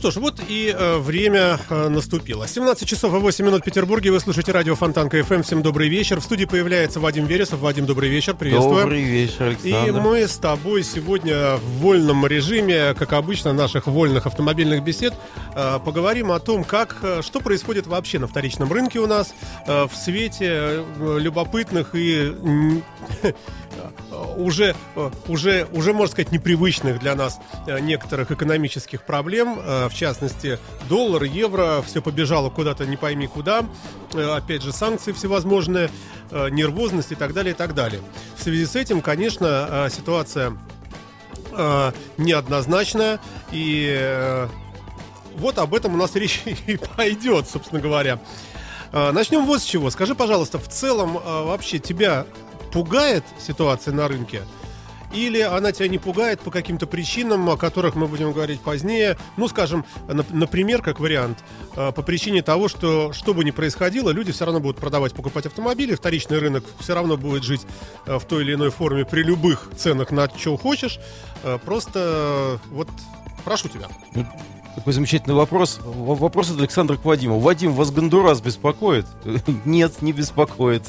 Что ж, вот и э, время э, наступило. 17 часов и 8 минут в Петербурге. Вы слушаете радио Фонтанка FM. Всем добрый вечер. В студии появляется Вадим Вересов. Вадим, добрый вечер. Приветствую. Добрый вечер, И Александр. мы с тобой сегодня в вольном режиме, как обычно, наших вольных автомобильных бесед, э, поговорим о том, как, э, что происходит вообще на вторичном рынке у нас э, в свете э, любопытных и уже, э, уже, уже, можно сказать, непривычных для нас э, некоторых экономических проблем. Э, В частности, доллар, евро, все побежало куда-то не пойми куда. Э, Опять же, санкции всевозможные, э, нервозность и так далее, и так далее. В связи с этим, конечно, э, ситуация э, неоднозначная. И э, вот об этом у нас речь и пойдет, собственно говоря. Э, Начнем вот с чего. Скажи, пожалуйста, в целом э, вообще тебя пугает ситуация на рынке? Или она тебя не пугает по каким-то причинам, о которых мы будем говорить позднее? Ну, скажем, нап- например, как вариант, э, по причине того, что что бы ни происходило, люди все равно будут продавать, покупать автомобили, вторичный рынок все равно будет жить э, в той или иной форме при любых ценах на что хочешь. Э, Просто вот прошу тебя. Такой замечательный вопрос. Вопрос от Александра к Вадиму. Вадим, вас Гондурас беспокоит? Нет, не беспокоит.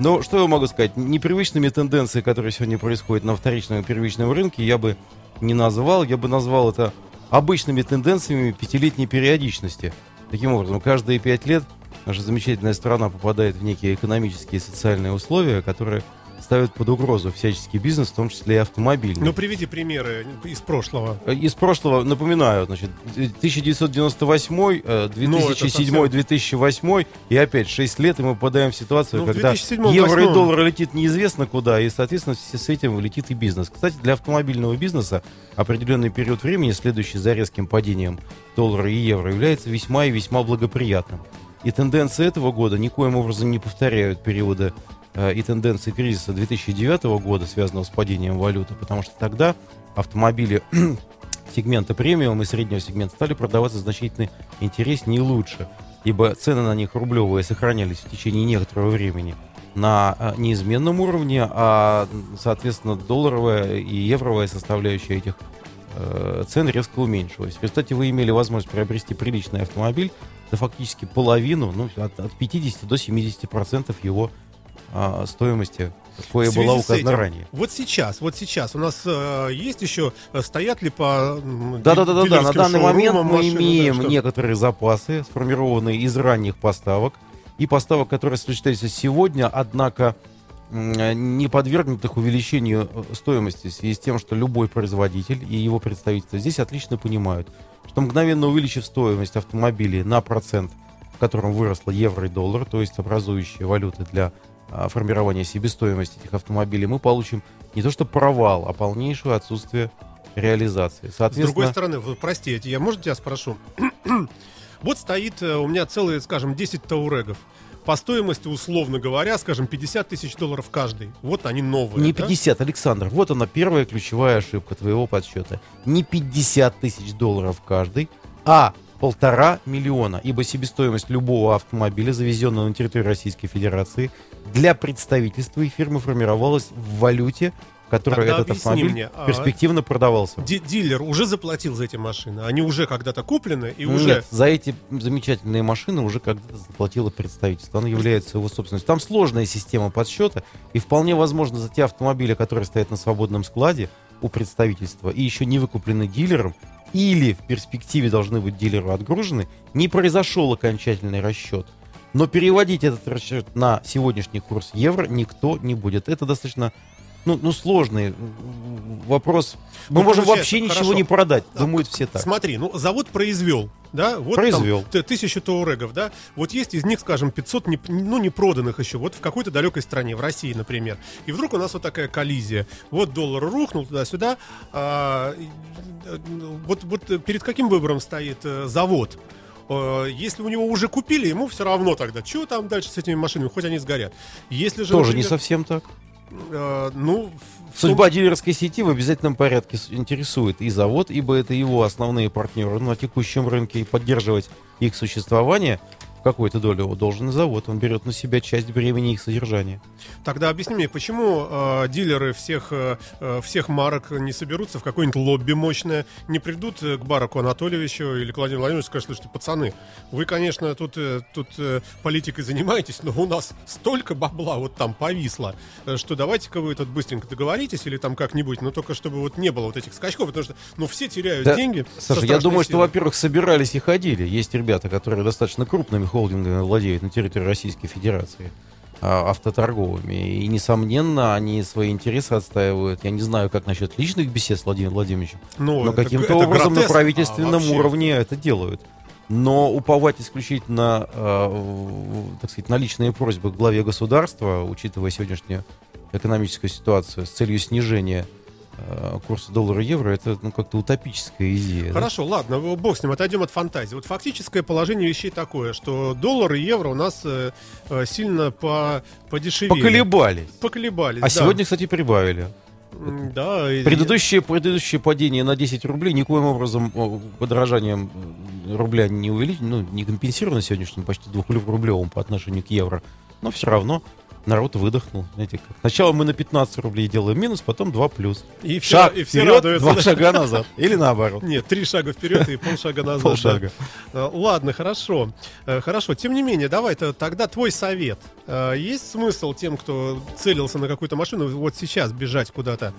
Но что я могу сказать? Непривычными тенденции, которые сегодня происходят на вторичном и первичном рынке, я бы не назвал. Я бы назвал это обычными тенденциями пятилетней периодичности. Таким образом, каждые пять лет наша замечательная страна попадает в некие экономические и социальные условия, которые ставят под угрозу всяческий бизнес, в том числе и автомобильный. Ну, приведи примеры из прошлого. Из прошлого, напоминаю, значит, 1998, э, Ну, это 2007, 2008 и опять 6 лет, и мы попадаем в ситуацию, Ну, когда 2007-м, евро и 2008-м. доллар летит неизвестно куда, и, соответственно, с этим летит и бизнес. Кстати, для автомобильного бизнеса определенный период времени, следующий за резким падением доллара и евро, является весьма и весьма благоприятным. И тенденции этого года никоим образом не повторяют периода э, и тенденции кризиса 2009 года, связанного с падением валюты, потому что тогда автомобили сегмента премиум и среднего сегмента стали продаваться значительно интереснее и лучше, ибо цены на них рублевые сохранялись в течение некоторого времени на э, неизменном уровне, а, соответственно, долларовая и евровая составляющая этих э, цен резко уменьшилась. Результате вы имели возможность приобрести приличный автомобиль за фактически половину, ну, от, от 50 до 70 процентов его а, стоимости, связи была указана этим, ранее. Вот сейчас, вот сейчас у нас э, есть еще, э, стоят ли по Да, да, да, да, да. На данный момент мы машины, да, имеем что? некоторые запасы, сформированные из ранних поставок и поставок, которые осуществляются сегодня, однако м, не подвергнутых увеличению э, стоимости в связи с тем, что любой производитель и его представительство здесь отлично понимают, что мгновенно увеличив стоимость автомобилей на процент, в котором выросло евро и доллар, то есть образующие валюты для формирования себестоимости этих автомобилей, мы получим не то что провал, а полнейшее отсутствие реализации. С Соответственно, другой стороны, вы простите, я можно тебя спрошу? вот стоит э, у меня целые, скажем, 10 таурегов. По стоимости, условно говоря, скажем, 50 тысяч долларов каждый. Вот они новые. Не да? 50, Александр. Вот она первая ключевая ошибка твоего подсчета. Не 50 тысяч долларов каждый, а полтора миллиона, ибо себестоимость любого автомобиля, завезенного на территорию Российской Федерации, для представительства и фирмы формировалась в валюте, в которой Тогда этот автомобиль мне, а- перспективно продавался. Ди- Дилер уже заплатил за эти машины. Они уже когда-то куплены и уже... Нет, за эти замечательные машины уже когда-то заплатило представительство. Оно является его собственностью. Там сложная система подсчета, и вполне возможно за те автомобили, которые стоят на свободном складе у представительства и еще не выкуплены дилером, или в перспективе должны быть дилеру отгружены, не произошел окончательный расчет. Но переводить этот расчет на сегодняшний курс евро никто не будет. Это достаточно ну, ну сложный вопрос. Мы Ну, можем вообще ничего хорошо. не продать. А, Думают все так. Смотри, ну завод произвел, да, вот Произвел. там тысячу таурегов, да, вот есть из них, скажем, 500, не, ну, не проданных еще, вот в какой-то далекой стране, в России, например, и вдруг у нас вот такая коллизия, вот доллар рухнул туда-сюда, а, вот, вот перед каким выбором стоит э, завод? Э, Если у него уже купили, ему все равно тогда, что там дальше с этими машинами, хоть они сгорят. Если же, Тоже не например, совсем так. Э, ну, в том- Судьба дилерской сети в обязательном порядке интересует и завод, ибо это его основные партнеры на текущем рынке, и поддерживать их существование в какой-то доле должен и завод. Он берет на себя часть бремени их содержания. Тогда объясни мне, почему э, дилеры всех, э, э, всех марок не соберутся в какое-нибудь лобби мощное, не придут э, к Бараку Анатольевичу или к Владимиру Владимировичу и скажут, слушайте, пацаны, вы, конечно, тут, э, тут э, политикой занимаетесь, но у нас столько бабла вот там повисло, э, что давайте-ка вы тут быстренько договоритесь или там как-нибудь, но только чтобы вот не было вот этих скачков, потому что, ну, все теряют Да, деньги. Саша, я думаю, что, силой. во-первых, собирались и ходили. Есть ребята, которые достаточно крупными холдингами владеют на территории Российской Федерации а, автоторговыми. И, несомненно, они свои интересы отстаивают. Я не знаю, как насчет личных бесед с Владимиром Владимировичем, Ну, но каким-то образом на гротеск, а правительственном вообще- уровне это делают. Но уповать исключительно, э, так сказать, на личные просьбы к главе государства, учитывая сегодняшнюю экономическую ситуацию с целью снижения курса доллара-евро, это ну, как-то утопическая идея. да? Хорошо, ладно, бог с ним, отойдем от фантазии. Вот фактическое положение вещей такое, что доллар и евро у нас э, э, сильно по, подешевели. Поколебались. Поколебались, А да. сегодня, кстати, прибавили. Да. Предыдущее, предыдущее падение на 10 рублей никоим образом подорожанием э, рубля не увеличено, ну, не компенсировано сегодняшним почти двухрублевым по отношению к евро. Но все равно народ выдохнул. Знаете, как. Сначала мы на 15 рублей делаем минус, потом 2 плюс. И все, Шаг и все вперед, радуются. два шага назад. Или наоборот. Нет, три шага вперед и полшага назад. Полшага. да. Э, Ладно, хорошо. Э, Хорошо. Тем не менее, давай то тогда твой совет. Э, Есть смысл тем, кто целился на какую-то машину, вот сейчас бежать куда-то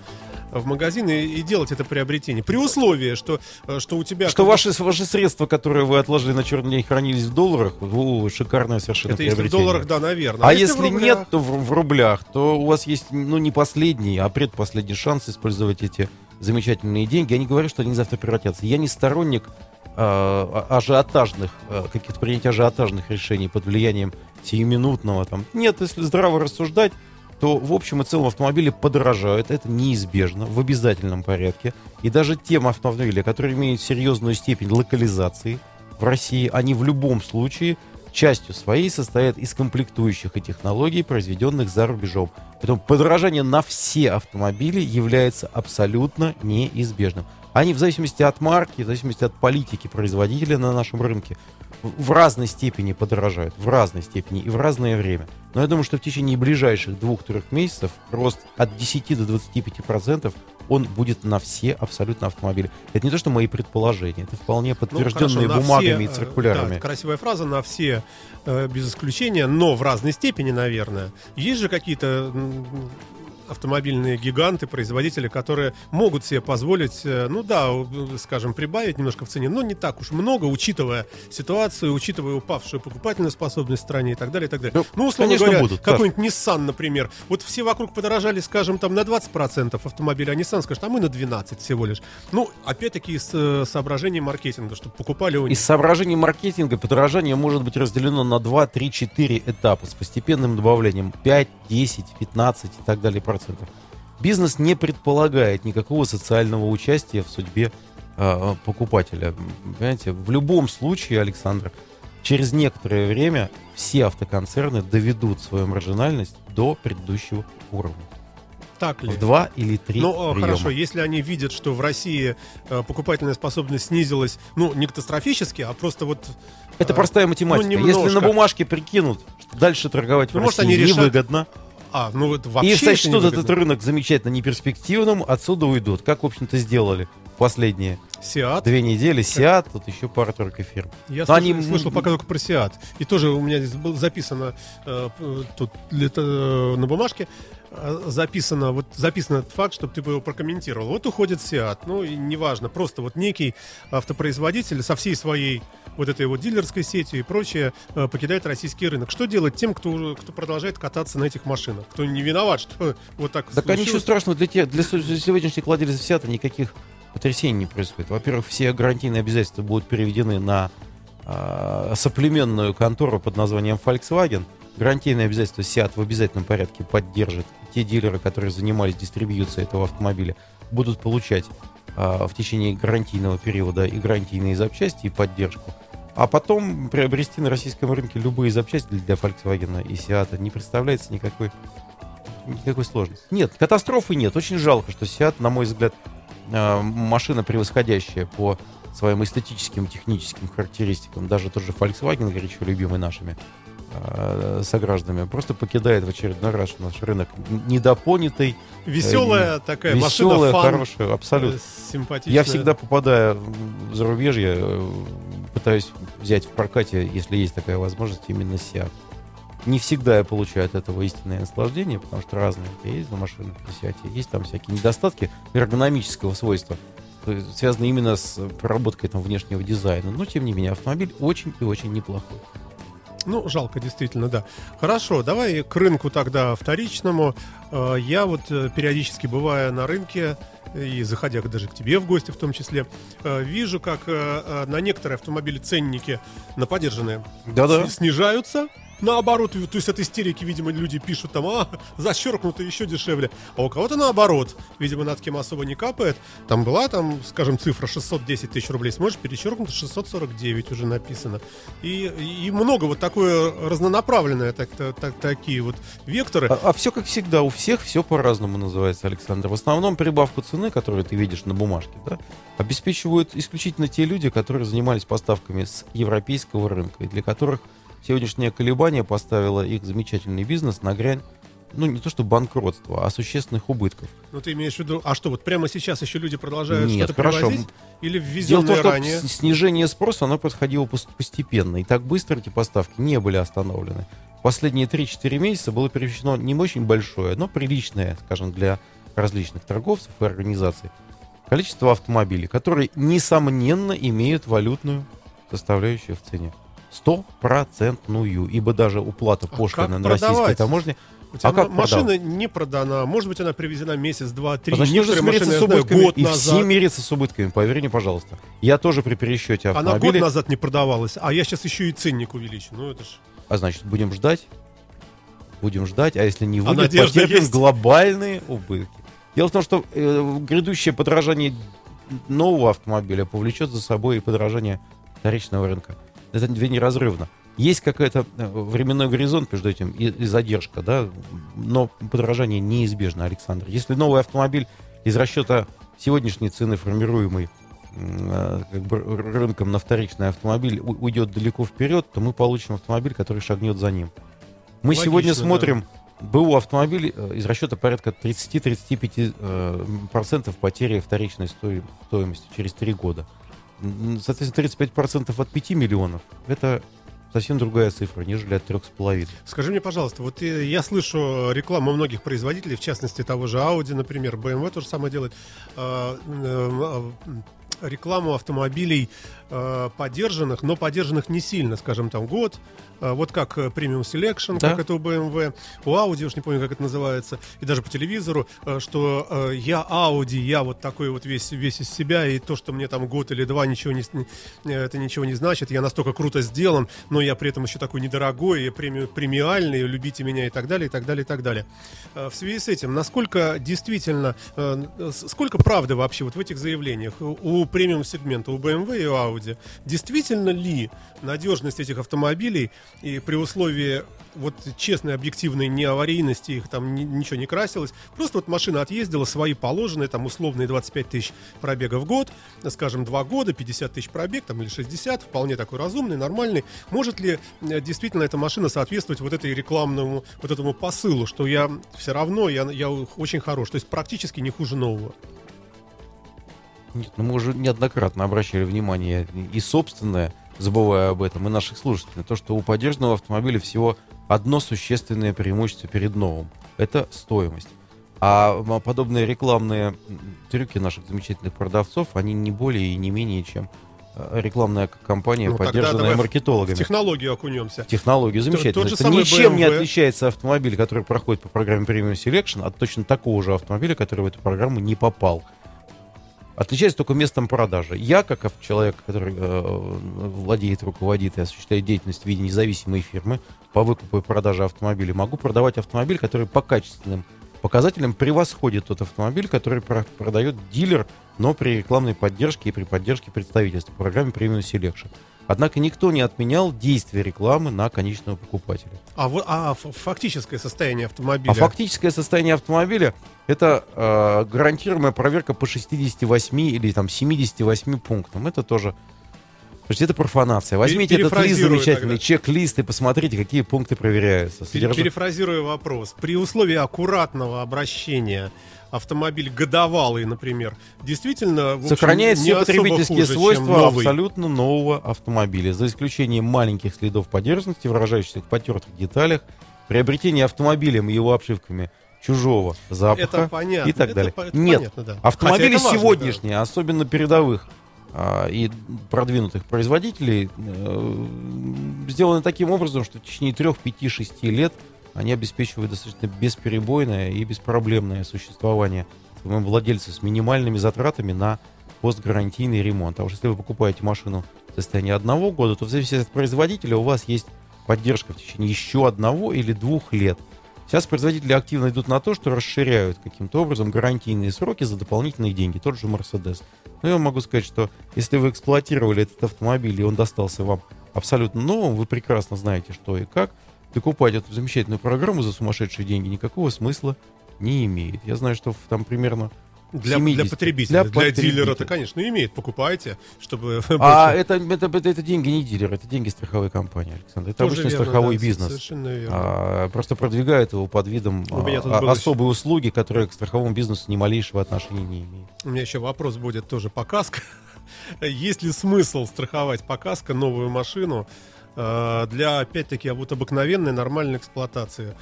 в магазин и, и делать это приобретение? При условии, что, э, что у тебя... Что ваши, ваши средства, которые вы отложили на черный день, хранились в долларах, о, шикарное совершенно Это если в приобретение. долларах, да, наверное. А если, в рублях? нет, то в, в рублях, то у вас есть, ну, не последний, а предпоследний шанс использовать эти замечательные деньги. Я не говорю, что они завтра превратятся. Я не сторонник э, а- ажиотажных, э, каких-то принятия ажиотажных решений под влиянием сиюминутного. Там. Нет, если здраво рассуждать, то в общем и целом автомобили подорожают. Это неизбежно, в обязательном порядке. И даже тем автомобили, которые имеют серьезную степень локализации в России, они в любом случае частью своей состоят из комплектующих и технологий, произведенных за рубежом. Поэтому подорожание на все автомобили является абсолютно неизбежным. Они в зависимости от марки, в зависимости от политики производителя на нашем рынке в разной степени подорожают, в разной степени и в разное время. Но я думаю, что в течение ближайших двух-трех месяцев рост от 10 до 25 процентов он будет на все абсолютно автомобили. Это не то, что мои предположения, это вполне Ну, подтвержденные хорошо, на бумагами все, и э, циркулярами. да, красивая фраза на все э, без исключения, но в разной степени, наверное. Есть же какие-то автомобильные гиганты, производители, которые могут себе позволить, э, ну да, скажем, прибавить немножко в цене, но не так уж много, учитывая ситуацию, учитывая упавшую покупательную способность в стране и так далее, и так далее. Ну, Ну, условно конечно, говоря, будут, какой-нибудь Nissan, например. Вот все вокруг подорожали, скажем, там на 20% автомобиля, а Nissan скажет, а мы на 12 всего лишь. Ну, опять-таки, с э, соображением маркетинга, чтобы покупали у них. Из соображений маркетинга подорожание может быть разделено на 2, 3, 4 этапа с постепенным добавлением 5, 10, 15 и так далее процентов. Бизнес не предполагает никакого социального участия в судьбе э, покупателя. Понимаете, в любом случае, Александр, через некоторое время все автоконцерны доведут свою маржинальность до предыдущего уровня. Так ли? В два или три Ну, приема. хорошо, если они видят, что в России э, покупательная способность снизилась, ну, не катастрофически, а просто вот... Это э, простая математика. ну, Если на бумажке прикинут, что дальше торговать Ну, в может, России они решат- невыгодно, А, ну, это вообще и сочтут этот рынок замечательно неперспективным, отсюда уйдут. Как, в общем-то, сделали последние Сиат. две недели. Сиат, тут еще пара только фирм. Я слышал, они, слышал пока только про Сиат. И тоже у меня здесь было записано э, тут где-то, э, на бумажке э, записано вот записан этот факт, чтобы ты бы его прокомментировал. Вот уходит Сиат, ну и неважно, просто вот некий автопроизводитель со всей своей вот этой вот дилерской сетью и прочее э, покидает российский рынок. Что делать тем, кто кто продолжает кататься на этих машинах, кто не виноват, что вот так Так а ничего случилось? страшного для, тех, для сегодняшних владельцев Сиата никаких потрясений не происходит. Во-первых, все гарантийные обязательства будут переведены на а, соплеменную контору под названием Volkswagen. Гарантийные обязательства Сиат в обязательном порядке поддержит. Те дилеры, которые занимались дистрибьюцией этого автомобиля, будут получать а, в течение гарантийного периода и гарантийные запчасти, и поддержку. А потом приобрести на российском рынке любые запчасти для Volkswagen и Seat не представляется никакой Никакой сложности. Нет, катастрофы нет. Очень жалко, что Seat, на мой взгляд, э, машина превосходящая по своим эстетическим, техническим характеристикам. Даже тот же Volkswagen, горячо любимый нашими согражданами, просто покидает в очередной раз наш рынок недопонятый. Веселая такая Веселая, машина, фан, хорошая, абсолютно. э, симпатичная. Я всегда, попадая в зарубежье, э, пытаюсь взять в прокате, если есть такая возможность, именно Seat. Не всегда я получаю от этого истинное наслаждение, потому что разные я ездил машины на Seat, есть там всякие недостатки эргономического свойства, э, связанные именно с проработкой там, внешнего дизайна. Но, тем не менее, автомобиль очень и очень неплохой. Ну, жалко, действительно, да. Хорошо, давай к рынку тогда вторичному. Э, Я вот э, периодически бывая на рынке и заходя даже к тебе в гости в том числе, э, вижу, как э, э, на некоторые автомобили ценники на подержанные Да-да. с- снижаются. Наоборот, то есть от истерики, видимо, люди пишут там, а, зачеркнуто еще дешевле. А у кого-то наоборот, видимо, над кем особо не капает. Там была, там, скажем, цифра 610 тысяч рублей, смотришь, перечеркнуто 649 уже написано. И, и много вот такое разнонаправленное, так, так, так- такие вот векторы. А, все как всегда, у всех все по-разному называется, Александр. В основном прибавку цены, которую ты видишь на бумажке, да, обеспечивают исключительно те люди, которые занимались поставками с европейского рынка, и для которых сегодняшнее колебание поставило их замечательный бизнес на грань, ну, не то что банкротства, а существенных убытков. Ну, ты имеешь в виду, а что, вот прямо сейчас еще люди продолжают Нет, что-то хорошо. привозить? Или Дело в том, ранее? снижение спроса, оно происходило пос- постепенно, и так быстро эти поставки не были остановлены. Последние 3-4 месяца было перевещено не очень большое, но приличное, скажем, для различных торговцев и организаций, количество автомобилей, которые, несомненно, имеют валютную составляющую в цене. Стопроцентную, ибо даже уплата А пошлины как на российской продавать? таможне У тебя А как машина не продана, может быть, она привезена месяц, два, три. Некоторые смириться машины, с я знаю, убытками. год и назад. все мирятся с убытками, поверь мне, пожалуйста. Я тоже при пересчете Она год назад не продавалась, а я сейчас еще и ценник увеличу. Ну, это ж... А значит, будем ждать. Будем ждать, а если не А выйдет, надежда потерпим есть? глобальные убытки. Дело в том, что э, грядущее подражание нового автомобиля повлечет за собой и подражание вторичного рынка. Это две неразрывно. Есть какой-то э, временной горизонт между этим и, и задержка, да, но подражание неизбежно, Александр. Если новый автомобиль из расчета сегодняшней цены, формируемой м, э, как бы рынком на вторичный автомобиль, уйдет далеко вперед, то мы получим автомобиль, который шагнет за ним. Мы Логично, сегодня да. смотрим БУ автомобиль э, из расчета порядка 30-35% э, процентов потери вторичной стои- стоимости через 3 года. Соответственно, 35% от 5 миллионов – это совсем другая цифра, нежели от 3,5. Скажи мне, пожалуйста, вот э, я слышу рекламу многих производителей, в частности того же Audi, например, BMW то же самое делает, э, э, э, рекламу автомобилей э, подержанных, но подержанных не сильно, скажем, там год, э, вот как э, Premium Selection, Да. как это у BMW, у Audi, уж не помню, как это называется, и даже по телевизору, э, что э, я Audi, я вот такой вот весь, весь из себя, и то, что мне там год или два ничего не, э, это ничего не значит, я настолько круто сделан, но я при этом еще такой недорогой, преми- премиальный, любите меня и так далее, и так далее, и так далее. Э, В связи с этим, насколько действительно, э, сколько правды вообще вот в этих заявлениях у премиум сегмента, у BMW и у Audi, действительно ли надежность этих автомобилей и при условии вот честной, объективной неаварийности, их там ни- ничего не красилось, просто вот машина отъездила свои положенные, там условные 25 тысяч пробега в год, скажем, 2 года, 50 тысяч пробег, там или 60, вполне такой разумный, нормальный. Может ли э, действительно эта машина соответствовать вот этой рекламному, вот этому посылу, что я все равно, я, я очень хорош, то есть практически не хуже нового. Нет, ну мы уже неоднократно обращали внимание и собственное, забывая об этом, и наших слушателей, на то, что у поддержанного автомобиля всего одно существенное преимущество перед новым. Это стоимость. А подобные рекламные трюки наших замечательных продавцов, они не более и не менее, чем э, рекламная к- кампания, Ну, поддержанная в- маркетологами. В технологию окунемся. Технологию замечательно. тот же Это ничем не BMW. отличается автомобиль, который проходит по программе Premium Selection, от точно такого же автомобиля, который в эту программу не попал. Отличается только местом продажи. Я, как человек, который э, владеет, руководит и осуществляет деятельность в виде независимой фирмы по выкупу и продаже автомобилей, могу продавать автомобиль, который по качественным показателям превосходит тот автомобиль, который про- продает дилер, но при рекламной поддержке и при поддержке представительства по программе Premium Selection. Однако никто не отменял действие рекламы на конечного покупателя. А, вот, а фактическое состояние автомобиля? А фактическое состояние автомобиля это э, гарантируемая проверка по 68 или там 78 пунктам. Это тоже. Слушайте, это профанация. Возьмите этот лист перефразирую замечательный, чек-лист и посмотрите, какие пункты проверяются. Пере- Содержа- Перефразируя вопрос, при условии аккуратного обращения автомобиль годовалый, например, действительно в Сохраняет все потребительские хуже, свойства новый. абсолютно нового автомобиля, за исключением маленьких следов подержанности, выражающихся в потертых деталях, приобретение автомобилем и его обшивками чужого запаха Это понятно. и так это далее. по- это Нет, понятно, да. автомобили это важно, сегодняшние, особенно передовых а, и продвинутых производителей, э, сделаны таким образом, что в течение 3, 5, 6 лет они обеспечивают достаточно бесперебойное и беспроблемное существование своему владельцу с минимальными затратами на постгарантийный ремонт. А уж если вы покупаете машину в состоянии одного года, то в зависимости от производителя у вас есть поддержка в течение еще одного или двух лет. Сейчас производители активно идут на то, что расширяют каким-то образом гарантийные сроки за дополнительные деньги. Тот же Mercedes. Но я могу сказать, что если вы эксплуатировали этот автомобиль, и он достался вам абсолютно новым, вы прекрасно знаете, что и как, докупать эту замечательную программу за сумасшедшие деньги никакого смысла не имеет. Я знаю, что там примерно Для, 70. для потребителя, Для для, дилера-то, конечно, имеет. Покупайте, чтобы А это, это, это, это деньги не дилера, это деньги страховой компании, Александр. Это Тоже обычный верно, страховой да, бизнес. Совершенно верно. А, просто продвигают его под видом а, был особой услуги, которая к страховому бизнесу ни малейшего отношения не имеет. У меня еще вопрос будет тоже по каско. Есть ли смысл страховать по каско новую машину для, опять-таки, вот обыкновенной нормальной эксплуатации?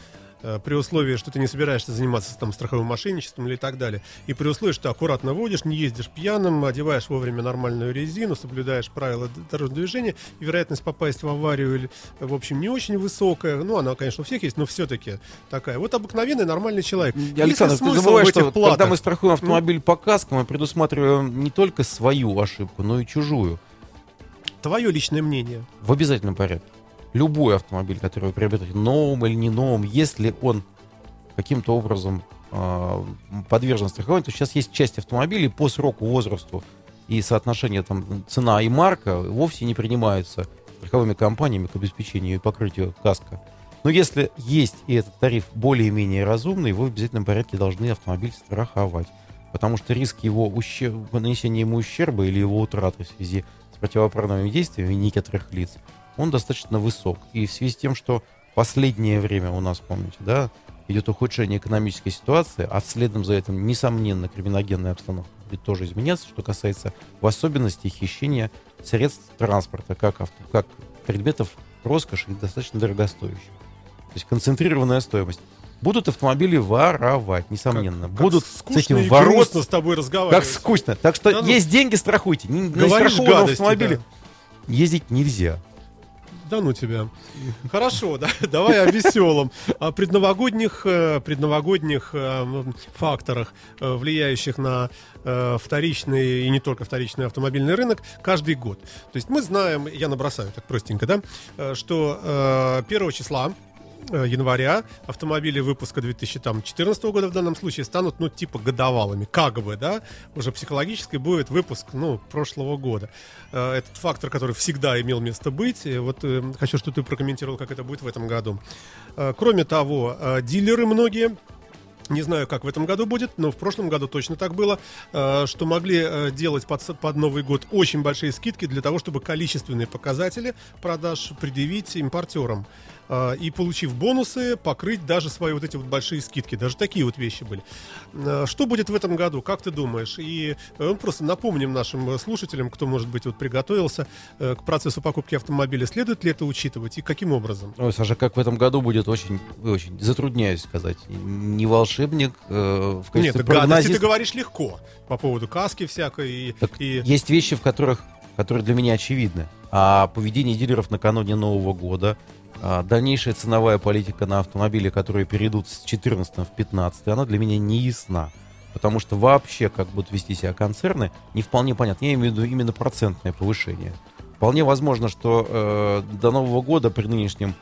Э, При условии, что ты не собираешься заниматься там страховым мошенничеством или так далее. И при условии, что ты аккуратно водишь, не ездишь пьяным, одеваешь вовремя нормальную резину, соблюдаешь правила дорожного движения, и вероятность попасть в аварию, или, в общем, не очень высокая. Ну, она, конечно, у всех есть, но все-таки такая. Вот обыкновенный нормальный человек. Александр, ты забываешь, что платах? когда мы страхуем автомобиль по каско, мы предусматриваем не только свою ошибку, но и чужую. Твое личное мнение. В обязательном порядке. Любой автомобиль, который вы приобретаете, новым или не новым, если он каким-то образом э, подвержен страхованию, то сейчас есть часть автомобилей по сроку, возрасту и соотношение там цена и марка вовсе не принимаются страховыми компаниями к обеспечению и покрытию каска. Но если есть и этот тариф более-менее разумный, вы в обязательном порядке должны автомобиль страховать. Потому что риск его ущер... нанесения ему ущерба или его утраты в связи противоправными действиями некоторых лиц, он достаточно высок. И в связи с тем, что последнее время у нас, помните, да, идет ухудшение экономической ситуации, а следом за этим, несомненно, криминогенная обстановка будет тоже изменяться, что касается в особенности хищения средств транспорта, как, авто, как предметов роскоши и достаточно дорогостоящих. То есть концентрированная стоимость. Будут автомобили воровать, несомненно. Как- как Будут скучно с этим ворот. с тобой разговаривать. Как скучно. Так что Да ну, есть деньги, страхуйте. Не, Говоришь страхованном автомобиле да. ездить нельзя. Да ну тебя. Хорошо, да, давай о веселом. О предновогодних, э, предновогодних э, факторах, э, влияющих на вторичный и не только вторичный автомобильный рынок каждый год. То есть мы знаем, я набросаю так простенько, да, что э, 1 числа января автомобили выпуска 2014 года в данном случае станут, ну, типа годовалыми, как бы, да, уже психологически будет выпуск, ну, прошлого года. Э, Этот фактор, который всегда имел место быть, вот э, хочу, чтобы ты прокомментировал, как это будет в этом году. Э, Кроме того, э, дилеры многие не знаю, как в этом году будет, но в прошлом году точно так было, э, что могли э, делать под, под Новый год очень большие скидки для того, чтобы количественные показатели продаж предъявить импортерам. Э, И, получив бонусы, покрыть даже свои вот эти вот большие скидки. Даже такие вот вещи были. Э, Что будет в этом году, как ты думаешь? И э, просто напомним нашим э, слушателям, кто, может быть, вот приготовился э, к процессу покупки автомобиля, следует ли это учитывать и каким образом? Ой, Саша, как в этом году будет очень, очень затрудняюсь сказать. Не волшебник э, в Нет, качестве гадости ты говоришь легко по поводу каски всякой. И, Так и- Есть вещи, в которых, которые для меня очевидны. А поведение дилеров накануне Нового года, а, дальнейшая ценовая политика на автомобили, которые перейдут с 14 в 15, она для меня не ясна. Потому что вообще, как будут вести себя концерны, не вполне понятно. Я имею в виду именно процентное повышение. Вполне возможно, что э, до Нового года при нынешнем,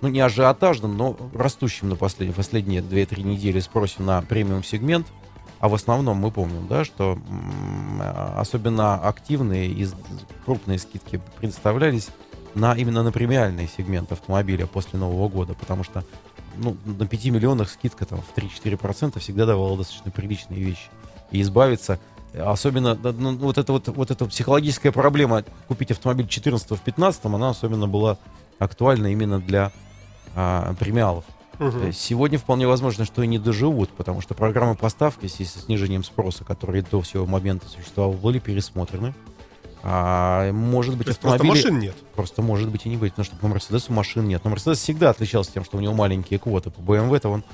ну не ажиотажном, но растущем на послед- последние 2-3 недели спросе на премиум-сегмент, а в основном мы помним, да, что м, а, особенно активные и крупные скидки предоставлялись на, именно на премиальный сегмент автомобиля после Нового года, потому что ну, на 5 миллионах скидка там, в 3-4% всегда давала достаточно приличные вещи. И избавиться, особенно ну, вот, эта вот, вот эта психологическая проблема купить автомобиль 14 в 15 она особенно была актуальна именно для а, премиалов. Угу. Сегодня вполне возможно, что и не доживут, потому что программы поставки с снижением спроса, которые до всего момента существовали, были пересмотрены. А, может быть, автомобили... Просто машин нет. Просто может быть и не быть, потому что по Мерседесу машин нет. Но Мерседес всегда отличался тем, что у него маленькие квоты. По BMW-то он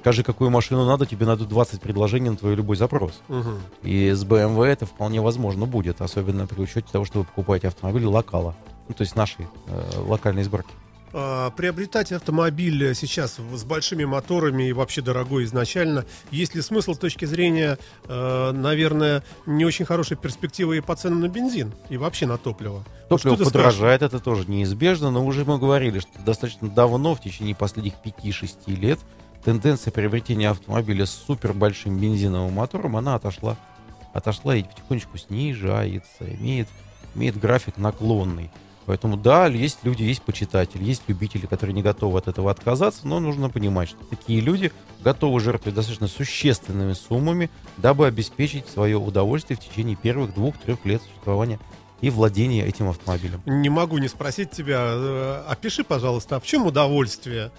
скажи, какую машину надо, тебе надо 20 предложений на твой любой запрос. Угу. И с BMW это вполне возможно будет, особенно при учете того, что вы покупаете автомобиль локала. Ну, то есть нашей э, локальной сборки. А, приобретать автомобиль сейчас с большими моторами и вообще дорогой изначально, есть ли смысл с точки зрения, э, наверное, не очень хорошей перспективы и по ценам на бензин и вообще на топливо? Топливо подорожает, это тоже неизбежно, но уже мы говорили, что достаточно давно, в течение последних 5-6 лет, тенденция приобретения автомобиля с супер большим бензиновым мотором, она отошла, отошла и потихонечку снижается, имеет, имеет график наклонный. Поэтому да, есть люди, есть почитатели, есть любители, которые не готовы от этого отказаться, но нужно понимать, что такие люди готовы жертвовать достаточно существенными суммами, дабы обеспечить свое удовольствие в течение первых двух-трех лет существования и владения этим автомобилем. Не могу не спросить тебя, э, опиши, пожалуйста, а в чем удовольствие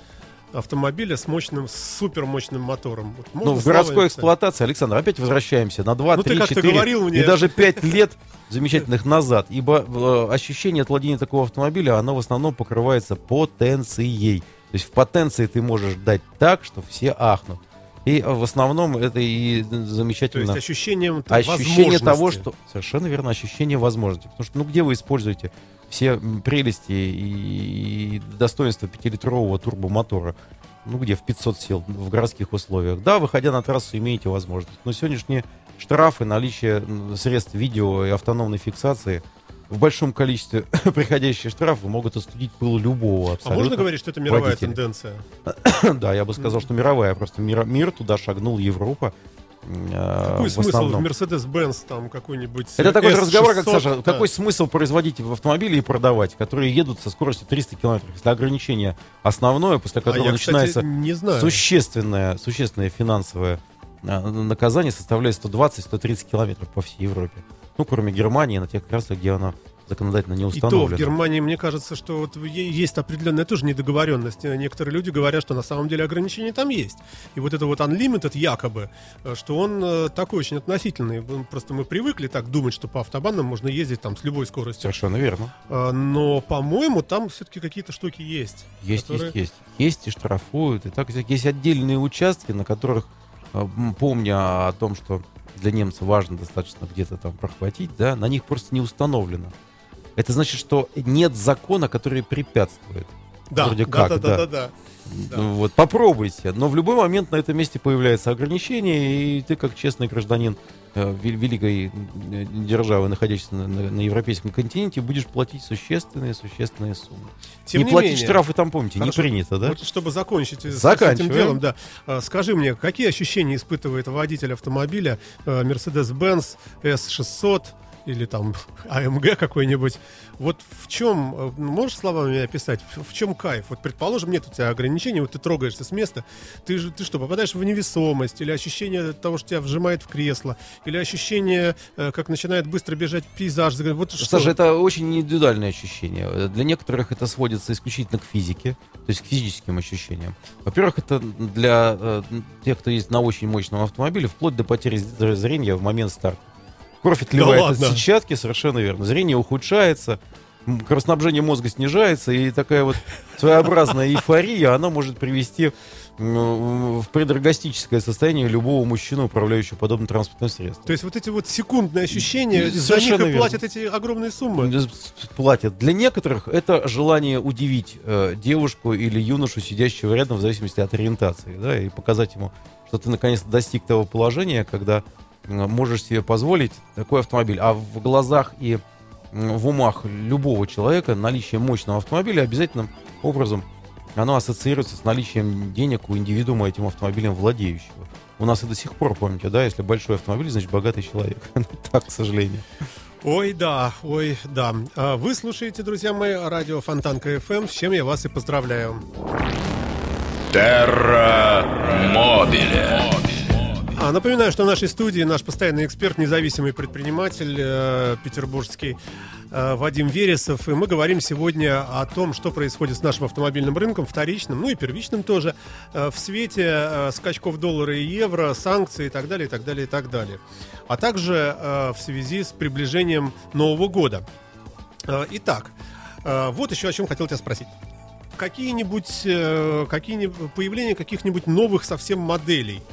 автомобиля с мощным, с супермощным мотором. Вот ну, в городской эксплуатации, Александр, опять возвращаемся на 2, ну, 3, 4 мне... и даже 5 лет замечательных назад, ибо э, ощущение от владения такого автомобиля, оно в основном покрывается потенцией. То есть в потенции ты можешь дать так, что все ахнут. И в основном это и замечательно. То есть ощущением Ощущение того, что... Совершенно верно, ощущение возможности. Потому что, ну, где вы используете все прелести и достоинства пятилитрового турбомотора? Ну, где в 500 сил в городских условиях. Да, выходя на трассу, имеете возможность. Но сегодняшние штрафы, наличие средств видео и автономной фиксации в большом количестве приходящие штрафы могут остудить пыл любого абсолютно. А можно говорить, что это мировая водителя. тенденция? да, я бы сказал, что мировая. Просто мир, мир туда шагнул, Европа. Э, какой смысл основном. в Mercedes-Benz там какой-нибудь Это такой S600, разговор, как Саша, да. какой смысл производить в автомобиле и продавать, которые едут со скоростью 300 км, если ограничение основное, после которого а я, начинается кстати, не знаю. существенное, существенное финансовое э, наказание составляет 120-130 километров по всей Европе. Ну, кроме Германии, на тех красках, где оно законодательно не установлено. И то в Германии, мне кажется, что вот есть определенная тоже недоговоренность. Некоторые люди говорят, что на самом деле ограничения там есть. И вот это вот unlimited якобы, э, что он э, такой очень относительный. Просто мы привыкли так думать, что по автобанам можно ездить там с любой скоростью. Совершенно верно. Э, но, по-моему, там все-таки какие-то штуки есть. Есть, которые... есть, есть. Есть и штрафуют. И так есть отдельные участки, на которых, помня о том, что для немца важно достаточно где-то там прохватить, да, на них просто не установлено. Это значит, что нет закона, который препятствует. Да, Вроде да, как, да, да, да, да, да. Вот, попробуйте. Но в любой момент на этом месте появляется ограничение, и ты, как честный гражданин э, великой э, державы, находящейся на, на, на европейском континенте, будешь платить существенные, существенные суммы. Тем не, не платить менее, штрафы там, помните, Хорошо. не принято, да? Вот, чтобы закончить с, с этим делом, да. А, скажи мне, какие ощущения испытывает водитель автомобиля э, Mercedes-Benz S600 или там АМГ какой-нибудь. Вот в чем, э, можешь словами описать, в, в чем кайф? Вот, предположим, нет у тебя ограничений, вот ты трогаешься с места, ты же, ты что, попадаешь в невесомость, или ощущение того, что тебя вжимает в кресло, или ощущение, э, как начинает быстро бежать пейзаж. Вот что? Это очень индивидуальное ощущение. Для некоторых это сводится исключительно к физике, то есть к физическим ощущениям. Во-первых, это для э, тех, кто ездит на очень мощном автомобиле, вплоть до потери зрения в момент старта. Кровь отливает да от сетчатки, совершенно верно. Зрение ухудшается, кровоснабжение мозга снижается, и такая вот своеобразная эйфория, она может привести в предрогастическое состояние любого мужчину, управляющего подобным транспортным средством. То есть вот эти вот секундные ощущения, за них и платят эти огромные суммы? Платят. Для некоторых это желание удивить э, девушку или юношу, сидящего рядом, в зависимости от ориентации, да, и показать ему, что ты наконец-то достиг того положения, когда можешь себе позволить такой автомобиль. А в глазах и в умах любого человека наличие мощного автомобиля обязательным образом оно ассоциируется с наличием денег у индивидуума этим автомобилем владеющего. У нас и до сих пор, помните, да, если большой автомобиль, значит богатый человек. так, к сожалению. Ой, да, ой, да. А Вы слушаете, друзья мои, радио Фонтанка FM, с чем я вас и поздравляю. Терра Мобиле. А, напоминаю, что в нашей студии наш постоянный эксперт, независимый предприниматель э, петербургский э, Вадим Вересов. И мы говорим сегодня о том, что происходит с нашим автомобильным рынком, вторичным, ну и первичным тоже, э, в свете э, скачков доллара и евро, санкций и так далее, и так далее, и так далее. А также э, в связи с приближением Нового года. Э, итак, э, вот еще о чем хотел тебя спросить. Какие-нибудь, э, какие появление каких-нибудь новых совсем моделей –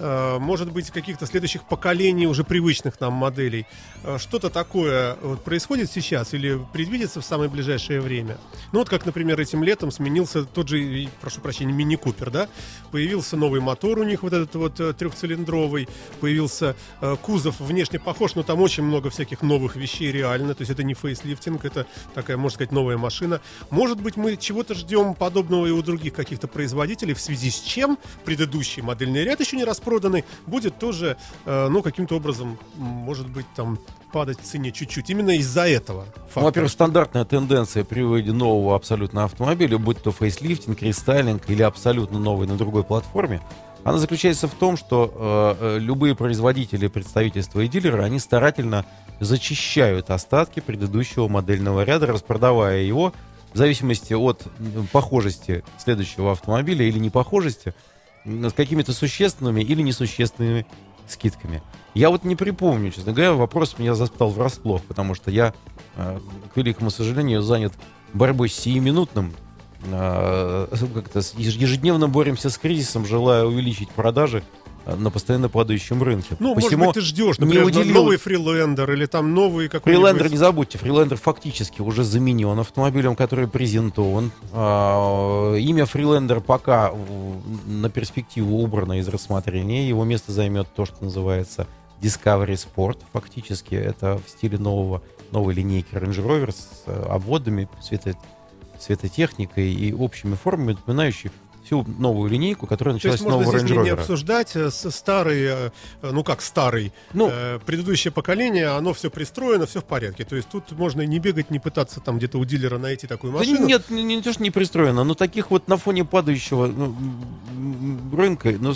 может быть, каких-то следующих поколений уже привычных нам моделей. Э, что-то такое вот происходит сейчас или предвидится в самое ближайшее время? Ну вот как, например, этим летом сменился тот же, прошу прощения, мини-купер, да? Появился новый мотор у них, вот этот вот э, трехцилиндровый, появился кузов внешне похож, но там очень много всяких новых вещей реально, то есть это не фейслифтинг, это такая, можно сказать, новая машина. Может быть, мы чего-то ждем подобного и у других каких-то производителей, в связи с чем предыдущий модельный ряд еще не распродан проданы, будет тоже, э, ну, каким-то образом, может быть, там падать в цене чуть-чуть. Именно из-за этого. Ну, во-первых, стандартная тенденция при выводе нового абсолютно автомобиля, будь то фейслифтинг, рестайлинг или абсолютно новый на другой платформе, она заключается в том, что э, э любые производители, представительства и дилеры, они старательно зачищают остатки предыдущего модельного ряда, распродавая его в зависимости от похожести следующего автомобиля или непохожести – с какими-то существенными или несущественными скидками. Я вот не припомню, честно говоря, вопрос меня застал врасплох, потому что я, э, к великому сожалению, занят борьбой с сиюминутным э, как-то ежедневно боремся с кризисом, желая увеличить продажи на постоянно падающем рынке. Ну, Посему может быть, ты ждешь, например, не уделил... новый фрилендер или там новый какой-нибудь... Фрилендер, не забудьте, фрилендер фактически уже заменен автомобилем, который презентован. А, имя фрилендер пока на перспективу убрано из рассмотрения. Его место займет то, что называется Discovery Sport. Фактически это в стиле нового, новой линейки Range Rover с э, обводами, свето, светотехникой и общими формами, напоминающих всю новую линейку, которая началась с нового Range Rover. не обсуждать э, старый, э, ну как старый, ну, э, предыдущее поколение, оно все пристроено, все в порядке. То есть тут можно не бегать, не пытаться там где-то у дилера найти такую машину. Да нет, не, не то, что не пристроено, но таких вот на фоне падающего ну, рынка, но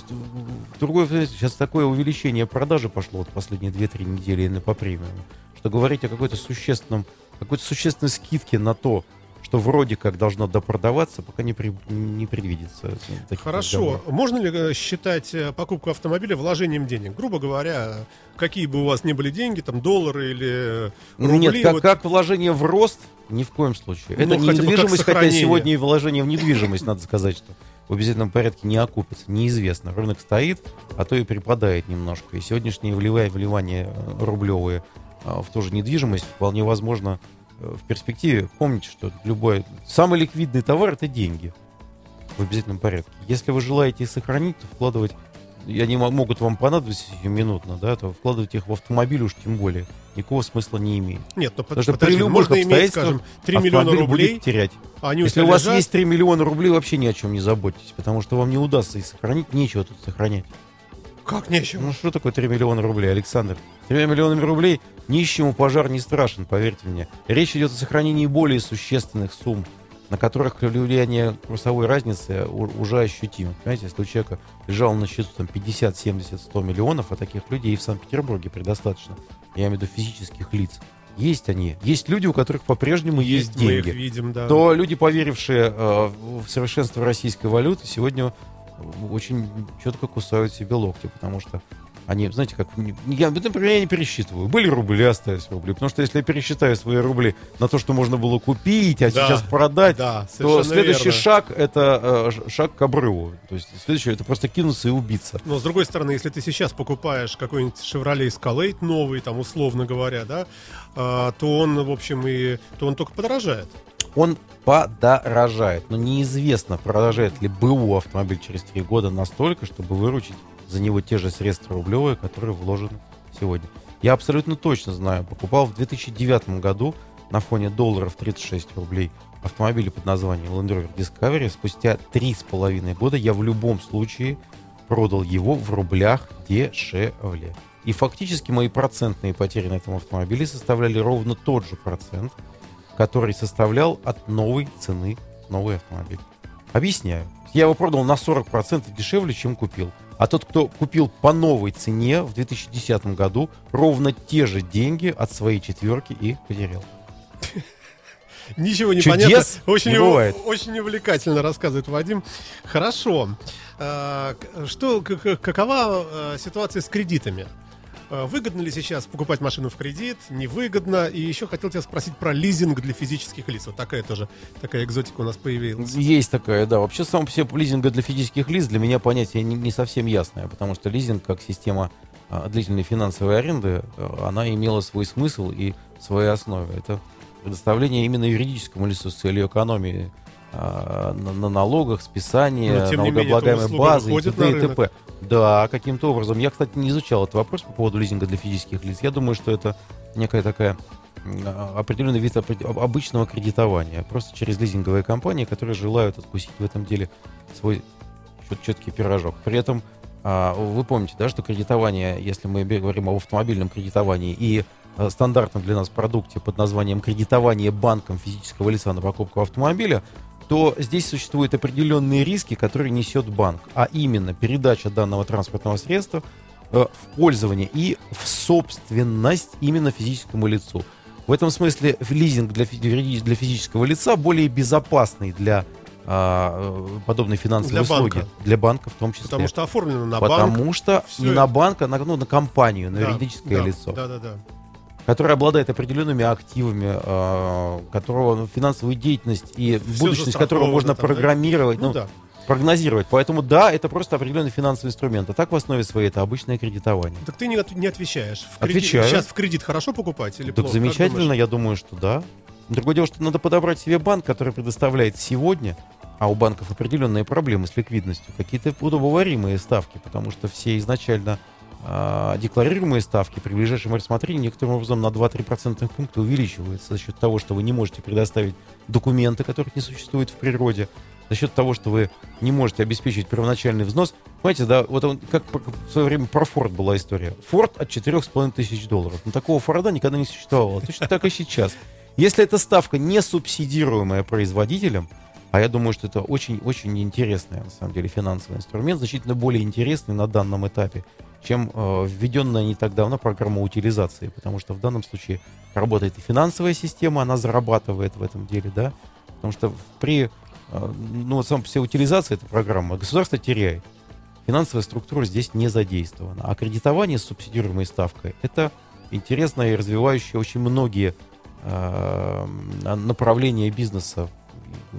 другое, сейчас такое увеличение продажи пошло вот последние 2-3 недели по премиуму, что говорить о какой-то существенном, какой-то существенной скидке на то, что вроде как должно допродаваться, пока не, при, не предвидится. Хорошо. Разговоров. Можно ли э, считать э, покупку автомобиля вложением денег? Грубо говоря, какие бы у вас ни были деньги, там доллары или э, рубли. Нет, как, вот... как вложение в рост, ни в коем случае. Это ну, не недвижимость, хотя сегодня и вложение в недвижимость, надо сказать, что в обязательном порядке не окупится. Неизвестно. Рынок стоит, а то и припадает немножко. И сегодняшние вливания, вливания рублевые в ту же недвижимость вполне возможно в перспективе помните, что любой самый ликвидный товар это деньги в обязательном порядке. Если вы желаете их сохранить, то вкладывать и они могут вам понадобиться минутно, да, то вкладывать их в автомобиль уж тем более никакого смысла не имеет. Нет, но Потому что при любых можно иметь, скажем, 3 миллиона рублей, будет терять. А они Если у вас лежат... есть 3 миллиона рублей, вообще ни о чем не заботьтесь, потому что вам не удастся их сохранить, нечего тут сохранять. Как нечего? Ну что такое 3 миллиона рублей, Александр? 3 миллионами рублей нищему пожар не страшен, поверьте мне. Речь идет о сохранении более существенных сумм, на которых влияние курсовой разницы уже ощутимо. Понимаете, если у человека лежал на счету там 50, 70, 100 миллионов, а таких людей и в Санкт-Петербурге предостаточно, я имею в виду физических лиц, есть они. Есть люди, у которых по-прежнему есть, есть деньги. Мы их видим, да. То люди, поверившие э, в совершенство российской валюты, сегодня очень четко кусают себе локти, потому что они, знаете, как... Я, например, я не пересчитываю. Были рубли, остались рубли. Потому что если я пересчитаю свои рубли на то, что можно было купить, а да, сейчас продать, да, то следующий верно. шаг — это э, шаг к обрыву. То есть следующий — это просто кинуться и убиться. Но, с другой стороны, если ты сейчас покупаешь какой-нибудь Chevrolet Escalade новый, там, условно говоря, да, э, то он, в общем, и... то он только подорожает он подорожает. Но неизвестно, продолжает ли БУ автомобиль через три года настолько, чтобы выручить за него те же средства рублевые, которые вложены сегодня. Я абсолютно точно знаю, покупал в 2009 году на фоне долларов 36 рублей автомобиль под названием Land Rover Discovery. Спустя три с половиной года я в любом случае продал его в рублях дешевле. И фактически мои процентные потери на этом автомобиле составляли ровно тот же процент, который составлял от новой цены новый автомобиль. Объясняю. Я его продал на 40% дешевле, чем купил. А тот, кто купил по новой цене в 2010 году, ровно те же деньги от своей четверки и потерял. Ничего не Чудес понятно. Очень, не бывает. очень увлекательно рассказывает Вадим. Хорошо. А, Что, какова э, ситуация с кредитами? Э, Выгодно ли сейчас покупать машину в кредит? Невыгодно. И еще хотел тебя спросить про лизинг для физических лиц. Вот такая тоже такая экзотика у нас появилась. Есть такая, да. Вообще, сам себе лизинга для физических лиц для меня понятие не, не совсем ясное, потому что лизинг как система а, длительной финансовой аренды, а, она имела свой смысл и свои основы. Это предоставление именно юридическому лицу с целью экономии а, на, на налогах, списания, налогооблагаемой базы и т.д. и т.п. Да, каким-то образом. Я, кстати, не изучал этот вопрос по поводу лизинга для физических лиц. Я думаю, что это некая такая определенный вид обычного кредитования. Просто через лизинговые компании, которые желают откусить в этом деле свой чет- четкий пирожок. При этом а, вы помните, да, что кредитование, если мы говорим об автомобильном кредитовании и а, стандартном для нас продукте под названием кредитование банком физического лица на покупку автомобиля, то здесь существуют определенные риски, которые несет банк, а именно передача данного транспортного средства э, в пользование и в собственность именно физическому лицу. В этом смысле лизинг для, физического лица более безопасный для а, э, подобной финансовой Для услуги. банка. Для банка в том числе. Потому что оформлено на банк. Потому что не это- на банк, а на, ну, на компанию, на Да, юридическое да, лицо, Да, да, да. Которое обладает определенными активами, а, которого ну, финансовую деятельность и Всё будущность которого можно там, да? программировать, Ну ну, да. прогнозировать. Поэтому да, это просто определенный финансовый инструмент. А так в основе своей это обычное кредитование. Так ты не, от- не отвечаешь. В кредит- Отвечаю. Сейчас в кредит хорошо покупать или Так плохо? Замечательно, я думаю, что да. Другое дело, что надо подобрать себе банк, который предоставляет сегодня, а у банков определенные проблемы с ликвидностью, какие-то удобоваримые ставки, потому что все изначально декларируемые ставки при ближайшем рассмотрении некоторым образом на 2-3 процентных пункта увеличиваются за счет того, что вы не можете предоставить документы, которых не существует в природе, за счет того, что вы не можете обеспечить первоначальный взнос. Понимаете, да, вот он, как в свое время про Форд была история. Форд от 4,5 тысяч долларов. Но такого Форда никогда не существовало. Точно так и сейчас. Если эта ставка не субсидируемая производителем, а я думаю, что это очень-очень интересный, на самом деле, финансовый инструмент, значительно более интересный на данном этапе, чем э, введенная не так давно программа утилизации, потому что в данном случае работает и финансовая система, она зарабатывает в этом деле, да, потому что при, э, ну, вот сам по себе утилизация этой программы, государство теряет. Финансовая структура здесь не задействована. А кредитование с субсидируемой ставкой – это интересное и развивающее очень многие э, направления бизнеса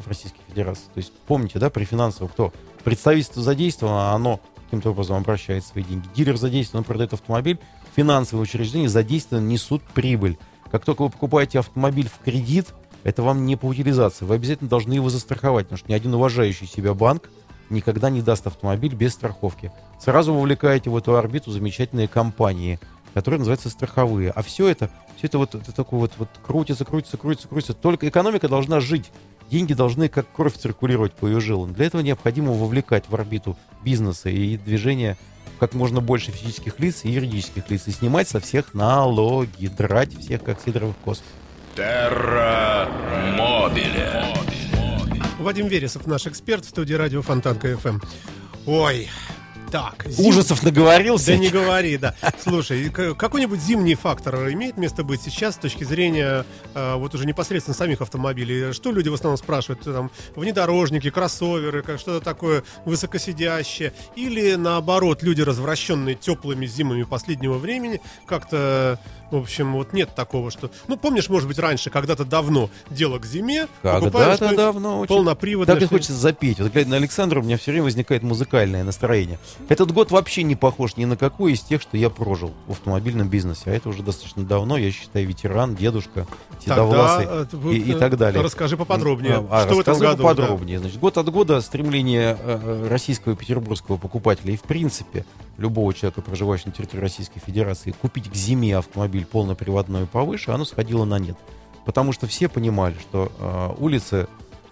в Российской Федерации. То есть помните, да, при финансовом кто? Представительство задействовано, оно каким-то образом обращает свои деньги. Дилер задействован, он продает автомобиль, финансовые учреждения задействованы, несут прибыль. Как только вы покупаете автомобиль в кредит, это вам не по утилизации. Вы обязательно должны его застраховать, потому что ни один уважающий себя банк никогда не даст автомобиль без страховки. Сразу вовлекаете в эту орбиту замечательные компании, которые называются страховые. А все это, все это вот это такое вот, вот крутится, крутится, крутится, крутится. Только экономика должна жить. Деньги должны как кровь циркулировать по ее жилам. Для этого необходимо вовлекать в орбиту бизнеса и движения как можно больше физических лиц и юридических лиц и снимать со всех налоги, драть всех как сидоровых коз. Терра Мобиле. Вадим Вересов, наш эксперт в студии радио Фонтанка ФМ. Ой, так. зим- Ужасов наговорился. Да не говори, да. Слушай, какой-нибудь зимний фактор имеет место быть сейчас с точки зрения э, вот уже непосредственно самих автомобилей? Что люди в основном спрашивают? Там, внедорожники, кроссоверы, что-то такое высокосидящее? Или наоборот, люди, развращенные теплыми зимами последнего времени, как-то, в общем, вот нет такого, что... Ну, помнишь, может быть, раньше, когда-то давно, дело к зиме, Когда-то давно очень. полноприводное, Так и хочется запеть. Вот глядя на Александра, у меня все время возникает музыкальное настроение. Этот год вообще не похож ни на какой из тех, что я прожил в автомобильном бизнесе. А это уже достаточно давно, я считаю, ветеран, дедушка, седовласый э, и, и так далее. Расскажи поподробнее. А, что расскажу году? да? поподробнее. Значит, год от года стремление э, э, российского и петербургского покупателя и, в принципе, любого человека, проживающего на территории Российской Федерации, купить к зиме автомобиль полноприводной и повыше, оно сходило на нет. Потому что все понимали, что э, улицы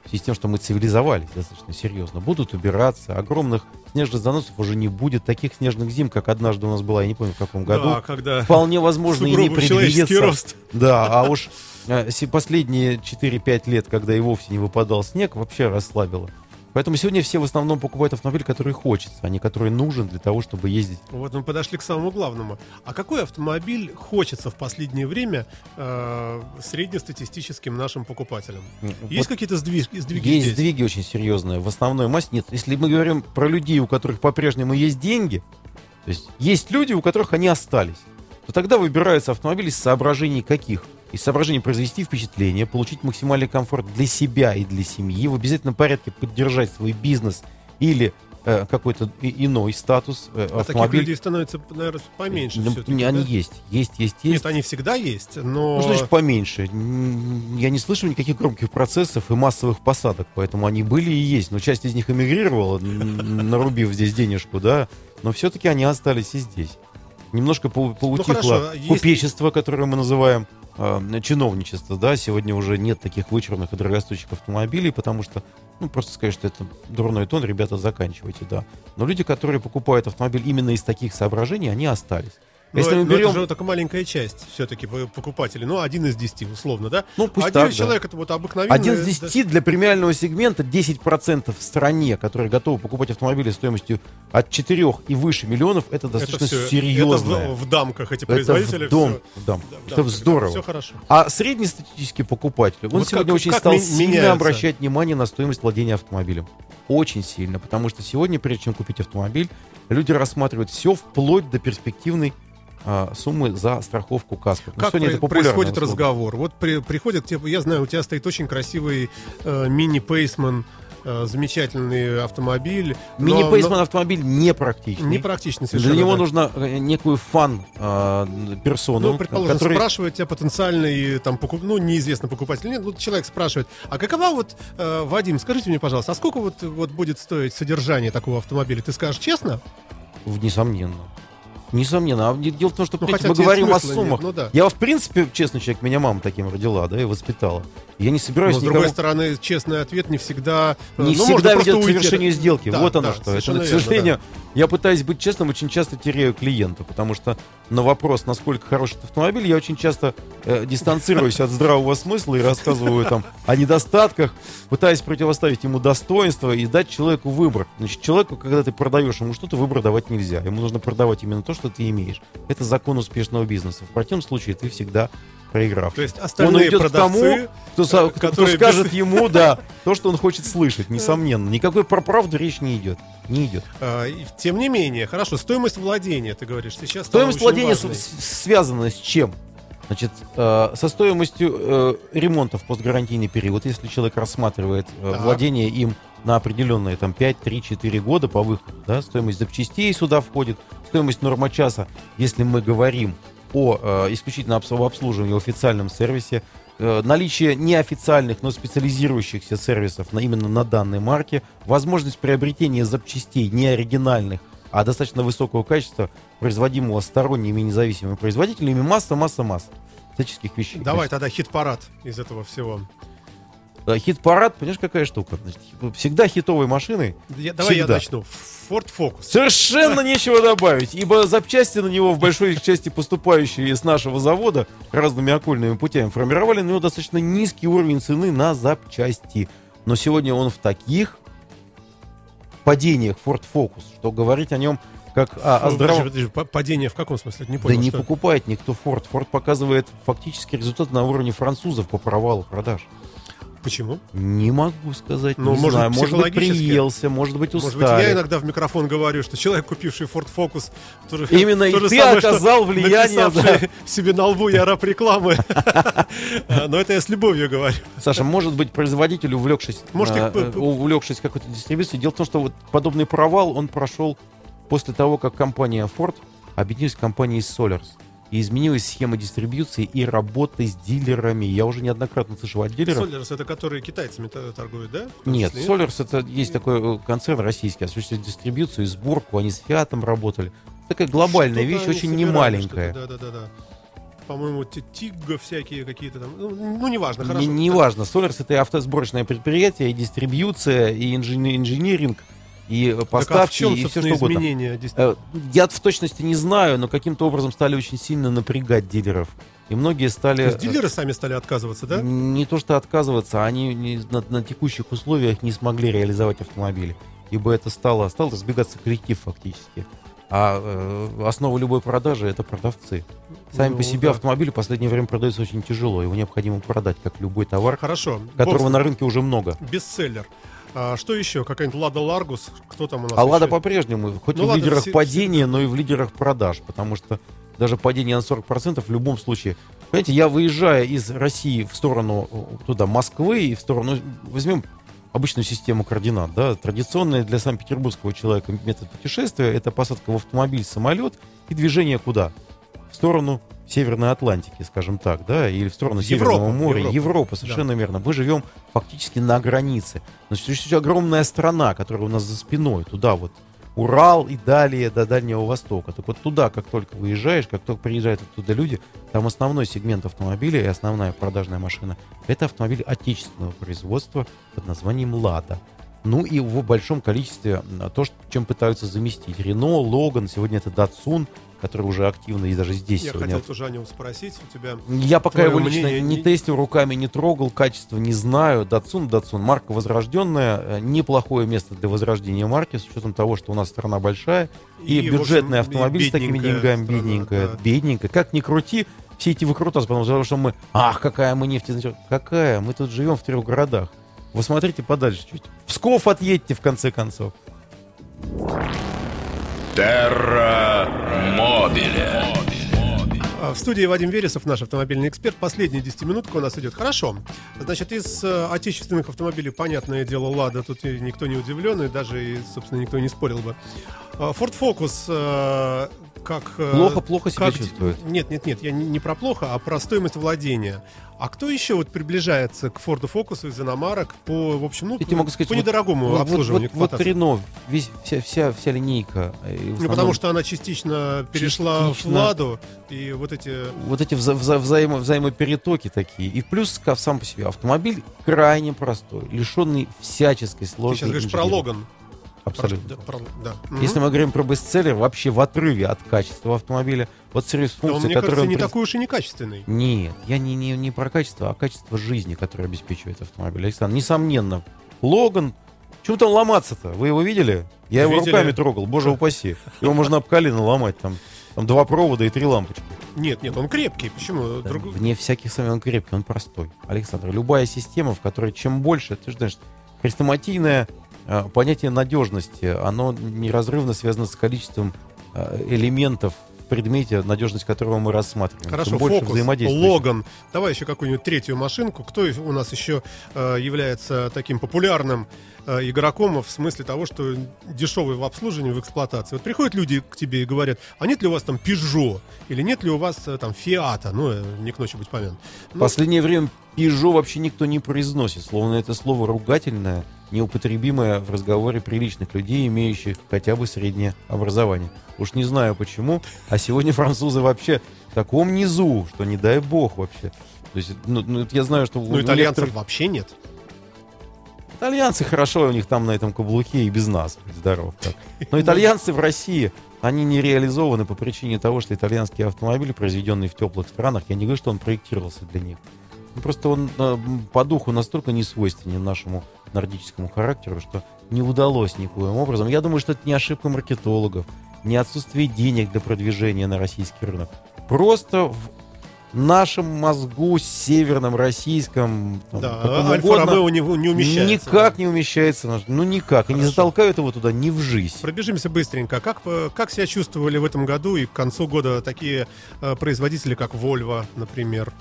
в связи с тем, что мы цивилизовались достаточно серьезно, будут убираться, огромных снежных заносов уже не будет, таких снежных зим, как однажды у нас была, я не помню в каком году, Да, когда вполне возможно и не предвидится. рост. Да, а уж э, последние 4-5 лет, когда и вовсе не выпадал снег, вообще расслабило. Поэтому сегодня все в основном покупают автомобиль, который хочется, а не который нужен для того, чтобы ездить. Вот мы подошли к самому главному. А какой автомобиль хочется в последнее время э, среднестатистическим нашим покупателям? Есть Вот какие-то сдвиг- сдвиги есть здесь? сдвиги очень серьезные. В основной массе нет. Если мы говорим про людей, у которых по-прежнему есть деньги, то есть есть люди, у которых они остались, то тогда выбираются автомобили из соображений каких? Из соображений произвести впечатление, получить максимальный комфорт для себя и для семьи, в обязательном порядке поддержать свой бизнес или э, какой-то иной статус э, А таких автомобиль. людей становится, наверное, поменьше Ну, все-таки. не, они да? есть, есть, есть, есть. Нет, они всегда есть, но... Ну, значит, поменьше. Я не слышу никаких громких процессов и массовых посадок, поэтому они были и есть. Но часть из них эмигрировала, нарубив здесь денежку, да. Но все-таки они остались и здесь. Немножко пау- поутихло хорошо, а купечество, которое мы называем э, чиновничество, да. Сегодня уже нет таких вычурных и дорогостоящих автомобилей, потому что, ну, просто сказать, что это дурной тон, ребята, заканчивайте, да. Но люди, которые покупают автомобиль именно из таких соображений, они остались. Но, Если мы но берем... это же только маленькая часть все-таки покупателей. Ну, один из десяти, условно, да? Ну, пусть один так, да. человек это вот обыкновенный... Один из 10 для премиального сегмента 10% в стране, которые готовы покупать автомобили стоимостью от 4 и выше миллионов, это Это достаточно всё- серьезно. Это в, в дамках эти Это производители. в дом, всё. в дом. Да, это да, здорово. Все хорошо. А среднестатистический покупатель, он Вот сегодня как- очень как стал ми- сильно меняется? обращать внимание на стоимость владения автомобилем. Очень сильно, потому что сегодня, прежде чем купить автомобиль, люди рассматривают все вплоть до перспективной суммы за страховку каска. Ну, Как сегодня это происходит услуга. разговор? Вот при- приходит тебе, я знаю, у тебя стоит очень красивый э, мини-пейсман, э, замечательный автомобиль. Мини-пейсман автомобиль непрактичный. Непрактичный Для совершенно. него да. нужно э, некую фан-персону, Ну, предположим, который... спрашивает тебя потенциальный, там, покуп... ну, неизвестный покупатель. Нет, ну, человек спрашивает, а какова вот, э, Вадим, скажите мне, пожалуйста, а сколько вот, вот будет стоить содержание такого автомобиля? Ты скажешь честно? Несомненно. Несомненно. А дело в том, что Ну, хотя мы говорим о смысла нет, суммах. ну да. Я, в принципе, честный человек, меня мама таким родила, да, и воспитала. Я не собираюсь Но, с никому... другой стороны, честный ответ не всегда... э, Не ну, всегда ведет к уйти. совершению сделки. Да, вот оно да, что. Это, к сожалению, я пытаюсь быть честным, очень часто теряю клиента, потому что на вопрос, насколько хорош этот автомобиль, я очень часто э, дистанцируюсь от здравого смысла и рассказываю там о недостатках, пытаясь противоставить ему достоинства и дать человеку выбор. Значит, человеку, когда ты продаешь ему что-то, выбор давать нельзя. Ему нужно продавать именно то, что ты имеешь. Это закон успешного бизнеса. В противном случае ты всегда проиграв. То есть Он остальные уйдет к тому, продавцы, кто, са- кто- скажет без- ему, да, то, что он хочет слышать, несомненно. Никакой про правду речь не идет. Не идет. э, и тем не менее, хорошо, стоимость владения, ты говоришь, сейчас Стоимость владения с- связана с чем? Значит, э, со стоимостью э, ремонта в постгарантийный период, если человек рассматривает э, Так. владение им на определенные там 5, 3, 4 года по выходу, да, стоимость запчастей сюда входит, стоимость нормочаса, если мы говорим о э, исключительно об обслуживании в официальном сервисе, э, наличие неофициальных, но специализирующихся сервисов на, именно на данной марке, возможность приобретения запчастей не оригинальных, а достаточно высокого качества, производимого сторонними независимыми производителями, масса, масса, масса всяческих вещей. Давай тогда хит-парад из этого всего. Хит-парад, понимаешь, какая штука? Значит, всегда хитовой машиной. Я- давай Всегда. я начну. Ford Focus. Совершенно нечего добавить, ибо запчасти на него в большой части поступающие с нашего завода разными окольными путями формировали на него достаточно низкий уровень цены на запчасти. Но сегодня он в таких падениях Ford Focus, что говорить о нем как о, о здравом... подожди, подожди, па- Падение в каком смысле? Не Да понял. не что? покупает никто Ford. Ford показывает фактически результат на уровне французов по провалу продаж. Почему? Не могу сказать, Ну, не может, знаю. Может быть, приелся, может быть, Может устали. быть, я иногда в микрофон говорю, что человек, купивший Ford Focus, то же- Именно то и ты самое, оказал влияние, написавший себе на лбу я раб рекламы. А, Но это я с любовью говорю. Саша, может быть, производитель, увлекшись, Может, их э, п- увлекшись какой-то дистрибьюцией, дело в том, что вот подобный провал он прошел после того, как компания Ford объединилась с компанией Solars. И изменилась схема дистрибьюции и работы с дилерами. Я уже неоднократно слышал от дилеров. Solers это которые китайцами торгуют, да? Нет, Solars это есть такой э, концерн российский, осуществляет дистрибьюцию и сборку, они с Фиатом работали. Такая глобальная Что-то вещь, очень немаленькая. что-то, Да-да-да. по-моему, Ти- Тигго всякие какие-то там. Ну, ну, неважно, Не, хорошо. не важно. Солярс это и автосборочное предприятие, и дистрибьюция, и инжи- инжиниринг, и э, Так, а поставки, и все что изменения? Э, Я в точности не знаю, но каким-то образом стали очень сильно напрягать дилеров. И многие стали... То есть э, дилеры сами стали отказываться, да? Не то что отказываться, они не- на, на текущих условиях не смогли реализовать автомобили. Ибо это стало, стал разбегаться коллектив фактически. А э, основа любой продажи это продавцы. Сами Ну, по себе да. автомобили в последнее время продаются очень тяжело. Его необходимо продать, как любой товар, Хорошо. которого бог на рынке уже много. Бестселлер. А что еще? Какая-нибудь Лада Ларгус? Кто там у нас А Лада по-прежнему, хоть Ну и в лидерах все- падения, но и в лидерах продаж, потому что даже падение на 40% в любом случае. Понимаете, я выезжая из России в сторону э, туда Москвы и в сторону, возьмем обычную систему координат, да, традиционный для санкт-петербургского человека метод путешествия это посадка в автомобиль, самолет и движение куда? В сторону Северной Атлантики, скажем так, да, или в сторону В Северного моря, Европу. Европа, совершенно верно. Мы живем фактически на границе. Значит, есть огромная страна, которая у нас за спиной, туда вот Урал и далее до Дальнего Востока. Так вот туда, как только выезжаешь, как только приезжают оттуда люди, там основной сегмент автомобиля и основная продажная машина – это автомобиль отечественного производства под названием «Лада». Ну и в большом количестве то, чем пытаются заместить. Рено, Логан, сегодня это Датсун, который уже активно и даже здесь Я сегодня хотел тоже о нем спросить. У тебя я пока его лично мнение не тестил руками, не трогал, качество не знаю. Датсун, Датсун, марка возрожденная, э, неплохое место для возрождения марки, с учетом того, что у нас страна большая, и, общем, бюджетный и автомобиль с такими деньгами, страна, бедненькая, да. бедненькая. Как ни крути, все эти выкрутасы, потому что мы, ах, какая мы нефть, какая, мы тут живем в трех городах. Вы смотрите подальше чуть. Псков отъедьте, в конце концов. Терра Мобиле. А, В студии Вадим Вересов, наш автомобильный эксперт. Последняя 10-минутка у нас идет. Хорошо. Значит, из э, отечественных автомобилей, понятное дело, Лада, тут никто не удивлен, и даже, собственно, никто не спорил бы. А, Ford Focus, э, как... э, Плохо-плохо себя как- чувствует. Нет, нет, нет, я не, не про плохо, а про стоимость владения. А кто еще вот приближается к Ford Focus из иномарок по, в общем, ну, Я могу сказать, по вот- недорогому Вот, обслуживанию, вот, вот эксплуатации? Рено, весь, вся, вся, вся линейка. э, Ну, основном- потому что она частично перешла Частично. в Ладу, и вот эти... вот эти вза- вза- взаимо- взаимоперетоки такие. И плюс сам по себе автомобиль крайне простой, лишенный всяческой Ты сложности. сейчас говоришь про Логан. Абсолютно. Про- да. Если мы говорим про бестселлер, вообще в отрыве от качества автомобиля, вот сервис-функции, которые... кажется, он не такой уж и некачественный. Нет, я не, не, не про качество, а качество жизни, которое обеспечивает автомобиль. Александр, несомненно, Логан, чего там ломаться-то? Вы его видели? Я его Видели. руками трогал, боже упаси. Его можно об колено ломать, там, там два провода и три лампочки. Нет, нет, он крепкий. Почему? Да, Друг- Вне всяких сомнений, он крепкий, он простой. Александр, любая система, в которой чем больше, ты же знаешь, хрестоматийное э, понятие надежности, оно неразрывно связано с количеством э, элементов в предмете, надежность которого мы рассматриваем. Хорошо, Чем больше фокус. Логан. Давай еще какую-нибудь третью машинку. Кто у нас еще э, является таким популярным э, игроком в смысле того, что дешевый в обслуживании, в эксплуатации? Вот приходят люди к тебе и говорят, а нет ли у вас там Peugeot? Или нет ли у вас э, там Фиата? Ну, э, не к ночи быть помянут. В Ну, последнее время Peugeot вообще никто не произносит, словно это слово ругательное, неупотребимое в разговоре приличных людей, имеющих хотя бы среднее образование. Уж не знаю почему, а сегодня французы вообще в таком низу, что не дай бог вообще. То есть, ну, ну, я знаю, что ну, итальянцев некоторых- вообще нет. Итальянцы хорошо у них там на этом каблуке и без нас, здоров. так. Но итальянцы в России, они не реализованы по причине того, что итальянские автомобили, произведенные в теплых странах, я не говорю, что он проектировался для них. Ну, Просто он э, по духу настолько не свойственен нашему нордическому характеру, что не удалось никоим образом. Я думаю, что это не ошибка маркетологов, не отсутствие денег для продвижения на российский рынок. Просто в нашем мозгу северном, российском, там, Да, каком угодно, Ромео не, не умещается. Никак не умещается. Ну никак. И не Хорошо. затолкают его туда ни в жизнь. Пробежимся быстренько. Как, как себя чувствовали в этом году и к концу года такие э, производители, как Volvo, например?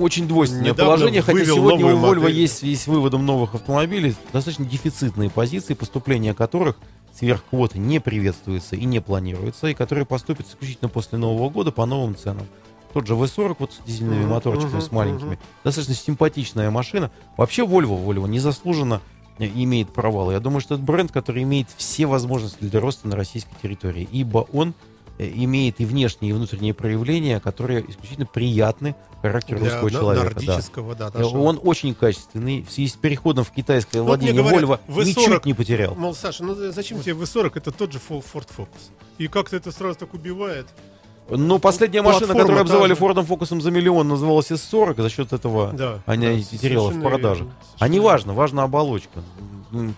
Очень двойственное Недавно положение, хотя сегодня у Volvo есть с выводом новых автомобилей достаточно дефицитные позиции, поступления которых сверх квоты не приветствуется и не планируется, и которые поступят исключительно после Нового года по новым ценам. Тот же V40 вот с дизельными Мгм, моторчиками, мгм, с маленькими. мгм. Достаточно симпатичная машина. Вообще Volvo, Volvo незаслуженно э, имеет провал. Я думаю, что это бренд, который имеет все возможности для роста на российской территории, ибо он э, имеет и внешние, и внутренние проявления, которые исключительно приятны характеру Для русского человека. да. да. Э, нашего. Он очень качественный. В связи с переходом в китайское Ну, вот владение говорят, Volvo V40 ничуть не потерял. Мол, Саша, ну зачем тебе V40? Это тот же Fo- Ford Focus. И как-то это сразу так убивает. Но последняя машина, платформа которую обзывали же. Фордом Фокусом за миллион, называлась S40, и за счет этого Да. она да, и теряла в продаже. верно, А не важно, важна оболочка.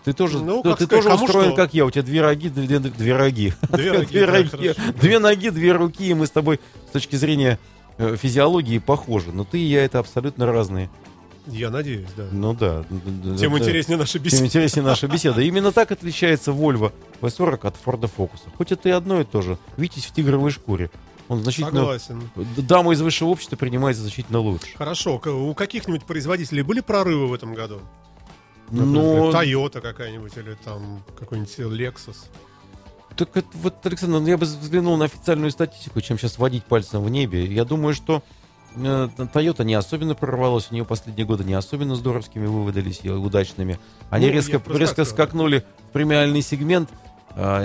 Ты тоже, Ну, ты, сказать, тоже устроен, что? как я. У тебя две роги, две, две роги. Две ноги, Две да, роги, хорошо. две ноги, две руки, и мы с тобой с точки зрения э, физиологии похожи. Но ты и я это абсолютно разные. Я надеюсь, да. Ну да. Тем Да. интереснее наша Тем беседа. интереснее наша беседа. Именно так отличается Volvo V40 от Ford Focus. Хоть это и одно и то же. Витязь в тигровой шкуре. Он значительно... Согласен. Дама из высшего общества принимается значительно лучше. Хорошо, у каких-нибудь производителей были прорывы в этом году? Но... Toyota какая-нибудь или там какой-нибудь Lexus. Так это вот, Александр, ну, я бы взглянул на официальную статистику, чем сейчас водить пальцем в небе. Я думаю, что э, Toyota не особенно прорвалась, у нее последние годы не особенно здоровскими выводились и удачными. Они Ну, резко, резко скакнули в премиальный сегмент,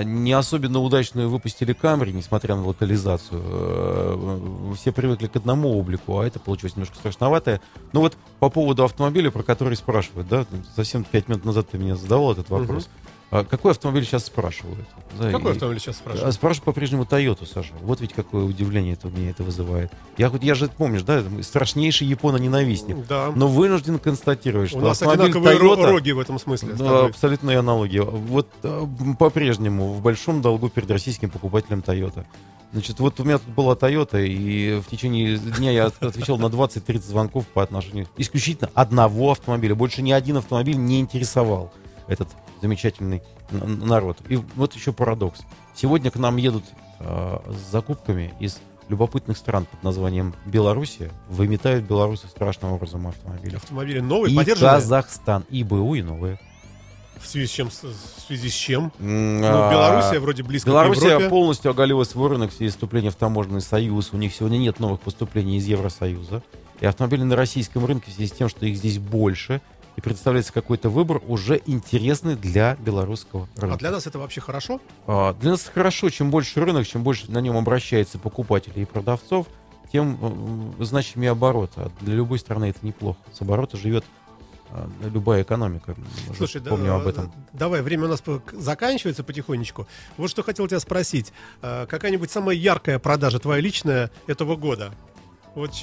не особенно удачную выпустили Camry, несмотря на локализацию. Э, Все привыкли к одному облику, а это получилось немножко страшноватое. Ну вот по поводу автомобиля, про который спрашивают, да, совсем пять минут назад ты меня задавал этот вопрос. А какой автомобиль сейчас спрашивают? Да, Какой и- автомобиль сейчас а спрашивают? спрашивают по-прежнему Toyota, Саша. Вот ведь какое удивление это у меня это вызывает. Я хоть я же помнишь, да, страшнейший японо-ненавистник. Да. Но вынужден констатировать, что У нас автомобиль одинаковые Toyota, роги в этом смысле. да, абсолютная аналогия. Вот э, по-прежнему в большом долгу перед российским покупателем Toyota. Значит, вот у меня тут была Toyota, и в течение дня я от- отвечал на 20-30 звонков по отношению исключительно одного автомобиля. Больше ни один автомобиль не интересовал этот замечательный народ. И вот еще парадокс. Сегодня к нам едут э, с закупками из любопытных стран под названием Белоруссия, выметают белорусы страшным образом автомобили. Автомобили новые, И. Казахстан, и БУ, и новые. В связи с чем? В связи с чем? Ну, а, Белоруссия вроде близко к Белоруссия Европе. полностью оголила свой рынок в связи с вступлением в таможенный союз. У них сегодня нет новых поступлений из Евросоюза. И автомобили на российском рынке в связи с тем, что их здесь больше, и представляется какой-то выбор, уже интересный для белорусского рынка. А для нас это вообще хорошо? А, Для нас хорошо, чем больше рынок, чем больше на нем обращается покупателей и продавцов, тем м, значимее оборот. А для любой страны это неплохо. С оборота живет а, любая экономика. Слушай, да, помню об этом. давай, время у нас заканчивается потихонечку. Вот что хотел тебя спросить. Какая-нибудь самая яркая продажа твоя личная этого года? Вот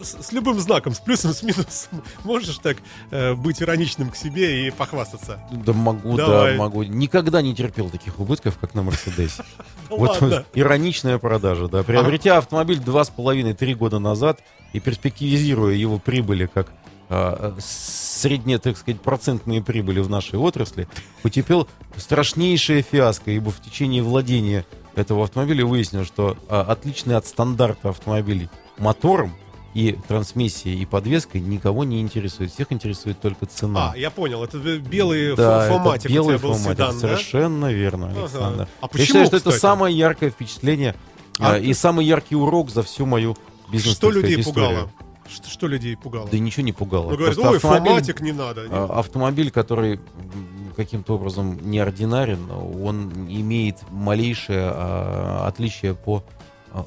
с, с любым знаком, с плюсом, с минусом. Можешь так э, быть ироничным к себе и похвастаться? Да могу, Давай. да, могу. Никогда не терпел таких убытков, как на Мерседесе. Да Вот ироничная продажа, да. Приобретя автомобиль два с половиной-три года назад и перспективизируя его прибыли как а, средние, так сказать, процентные прибыли в нашей отрасли, потерпел страшнейшее фиаско, ибо в течение владения этого автомобиля выяснилось, что а, отличный от стандарта автомобилей мотором и трансмиссией и подвеской никого не интересует. Всех интересует только цена. А, я понял, это белый Да, фо- фоматик это белый у тебя был фоматик, седан, да? совершенно верно, Ага. Александр. А Я почему, считаю, что это кстати? самое яркое впечатление А а, и самый яркий урок за всю мою бизнес Что людей историю. пугало? Что, что людей пугало? Да ничего не пугало. ну, говорят, ой, автомобиль, фоматик не надо. а, автомобиль, который каким-то образом неординарен, он имеет малейшее а, отличие по а,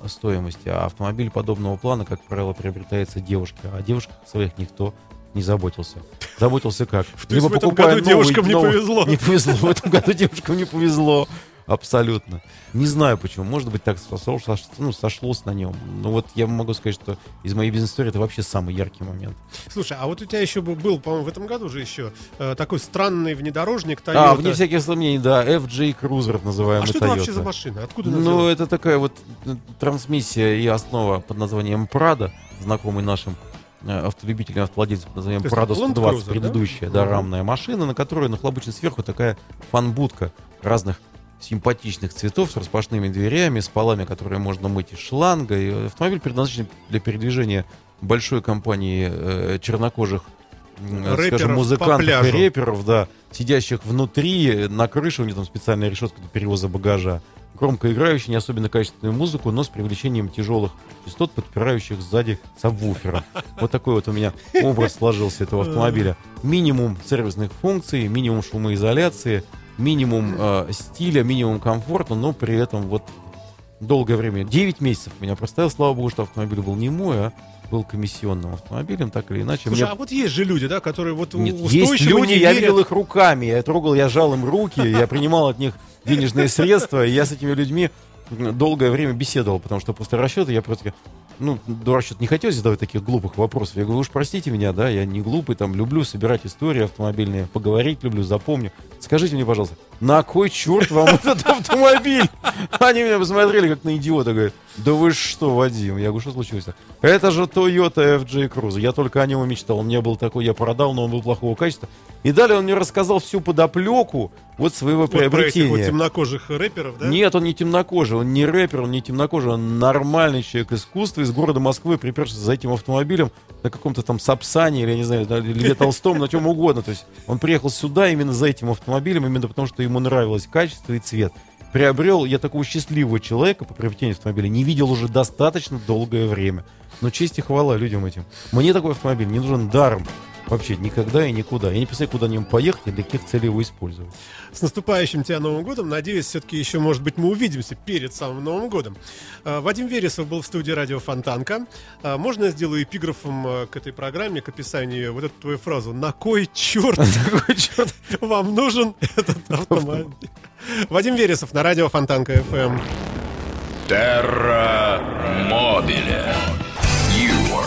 стоимости. А автомобиль подобного плана, как правило, приобретается девушке, а девушках своих никто не заботился. Заботился как? То есть в этом году новый- девушкам не повезло. Не повезло. В этом году девушкам не повезло. Абсолютно. Не знаю почему. Может быть, так сошло, сош- ну, сошлось на нем. Но вот я могу сказать, что из моей бизнес-истории это вообще самый яркий момент. Слушай, а вот у тебя еще был, по-моему, в этом году же еще э, такой странный внедорожник Toyota. А, вне всяких сомнений, да, FJ Cruiser называемый А что это Toyota. вообще за машина? Откуда она Ну, это такая вот э, трансмиссия и основа под названием Prado, знакомый нашим э, автолюбителям, автовладельцам есть Prado Land 120, Cruiser, да? предыдущая, да, Мгм. рамная машина, на которой нахлобучена сверху такая фан-будка разных симпатичных цветов с распашными дверями, с полами, которые можно мыть из шланга. И автомобиль предназначен для передвижения большой компании э, чернокожих э, Рэперов скажем, музыкантов и рэперов, да, сидящих внутри, на крыше, у них там специальная решетка для перевоза багажа, громко играющий, не особенно качественную музыку, но с привлечением тяжелых частот, подпирающих сзади сабвуфера. Вот такой вот у меня образ сложился этого автомобиля. Минимум сервисных функций, минимум шумоизоляции, минимум э, стиля, минимум комфорта, но при этом вот долгое время, 9 месяцев меня проставил, слава богу, что автомобиль был не мой, а был комиссионным автомобилем, так или иначе. Слушай, мне... а вот есть же люди, да, которые вот Нет, есть люди, не я верят. видел их руками, я трогал, я жал им руки, я принимал от них денежные средства, и я с этими людьми долгое время беседовал, потому что после расчета я просто, ну, до расчета не хотелось задавать таких глупых вопросов. Я говорю, уж простите меня, да, я не глупый, там, люблю собирать истории автомобильные, поговорить люблю, запомню. Скажите мне, пожалуйста, на кой черт вам этот автомобиль? Они меня посмотрели как на идиота, говорят, да вы что, Вадим? Я говорю, что случилось? Это же Toyota FJ Cruze. Я только о нем мечтал. У меня был такой, я продал, но он был плохого качества. И далее он мне рассказал всю подоплеку вот своего Вот про этих приобретения. вот темнокожих рэперов, да? Нет, он не темнокожий, он не рэпер, он не темнокожий, он нормальный человек искусства из города Москвы, приперся за этим автомобилем на каком-то там Сапсане или, я не знаю, на Льве Толстом, на чем угодно. То есть он приехал сюда именно за этим автомобилем, именно потому что ему нравилось качество и цвет. Приобрел я такого счастливого человека по приобретению автомобиля, не видел уже достаточно долгое время. Но честь и хвала людям этим. Мне такой автомобиль не нужен даром. Вообще никогда и никуда. Я не представляю, куда на нем поехать и для каких целей его использовать. С наступающим тебя Новым годом. Надеюсь, все-таки еще, может быть, мы увидимся перед самым Новым годом. А, Вадим Вересов был в студии радио Фонтанка. А, Можно я сделаю эпиграфом а, к этой программе, к описанию ее, вот эту твою фразу «На кой черт Такой черт. вам нужен этот автомобиль?» Вадим Вересов на радио Фонтанка Эм. FM. Terra Mobile.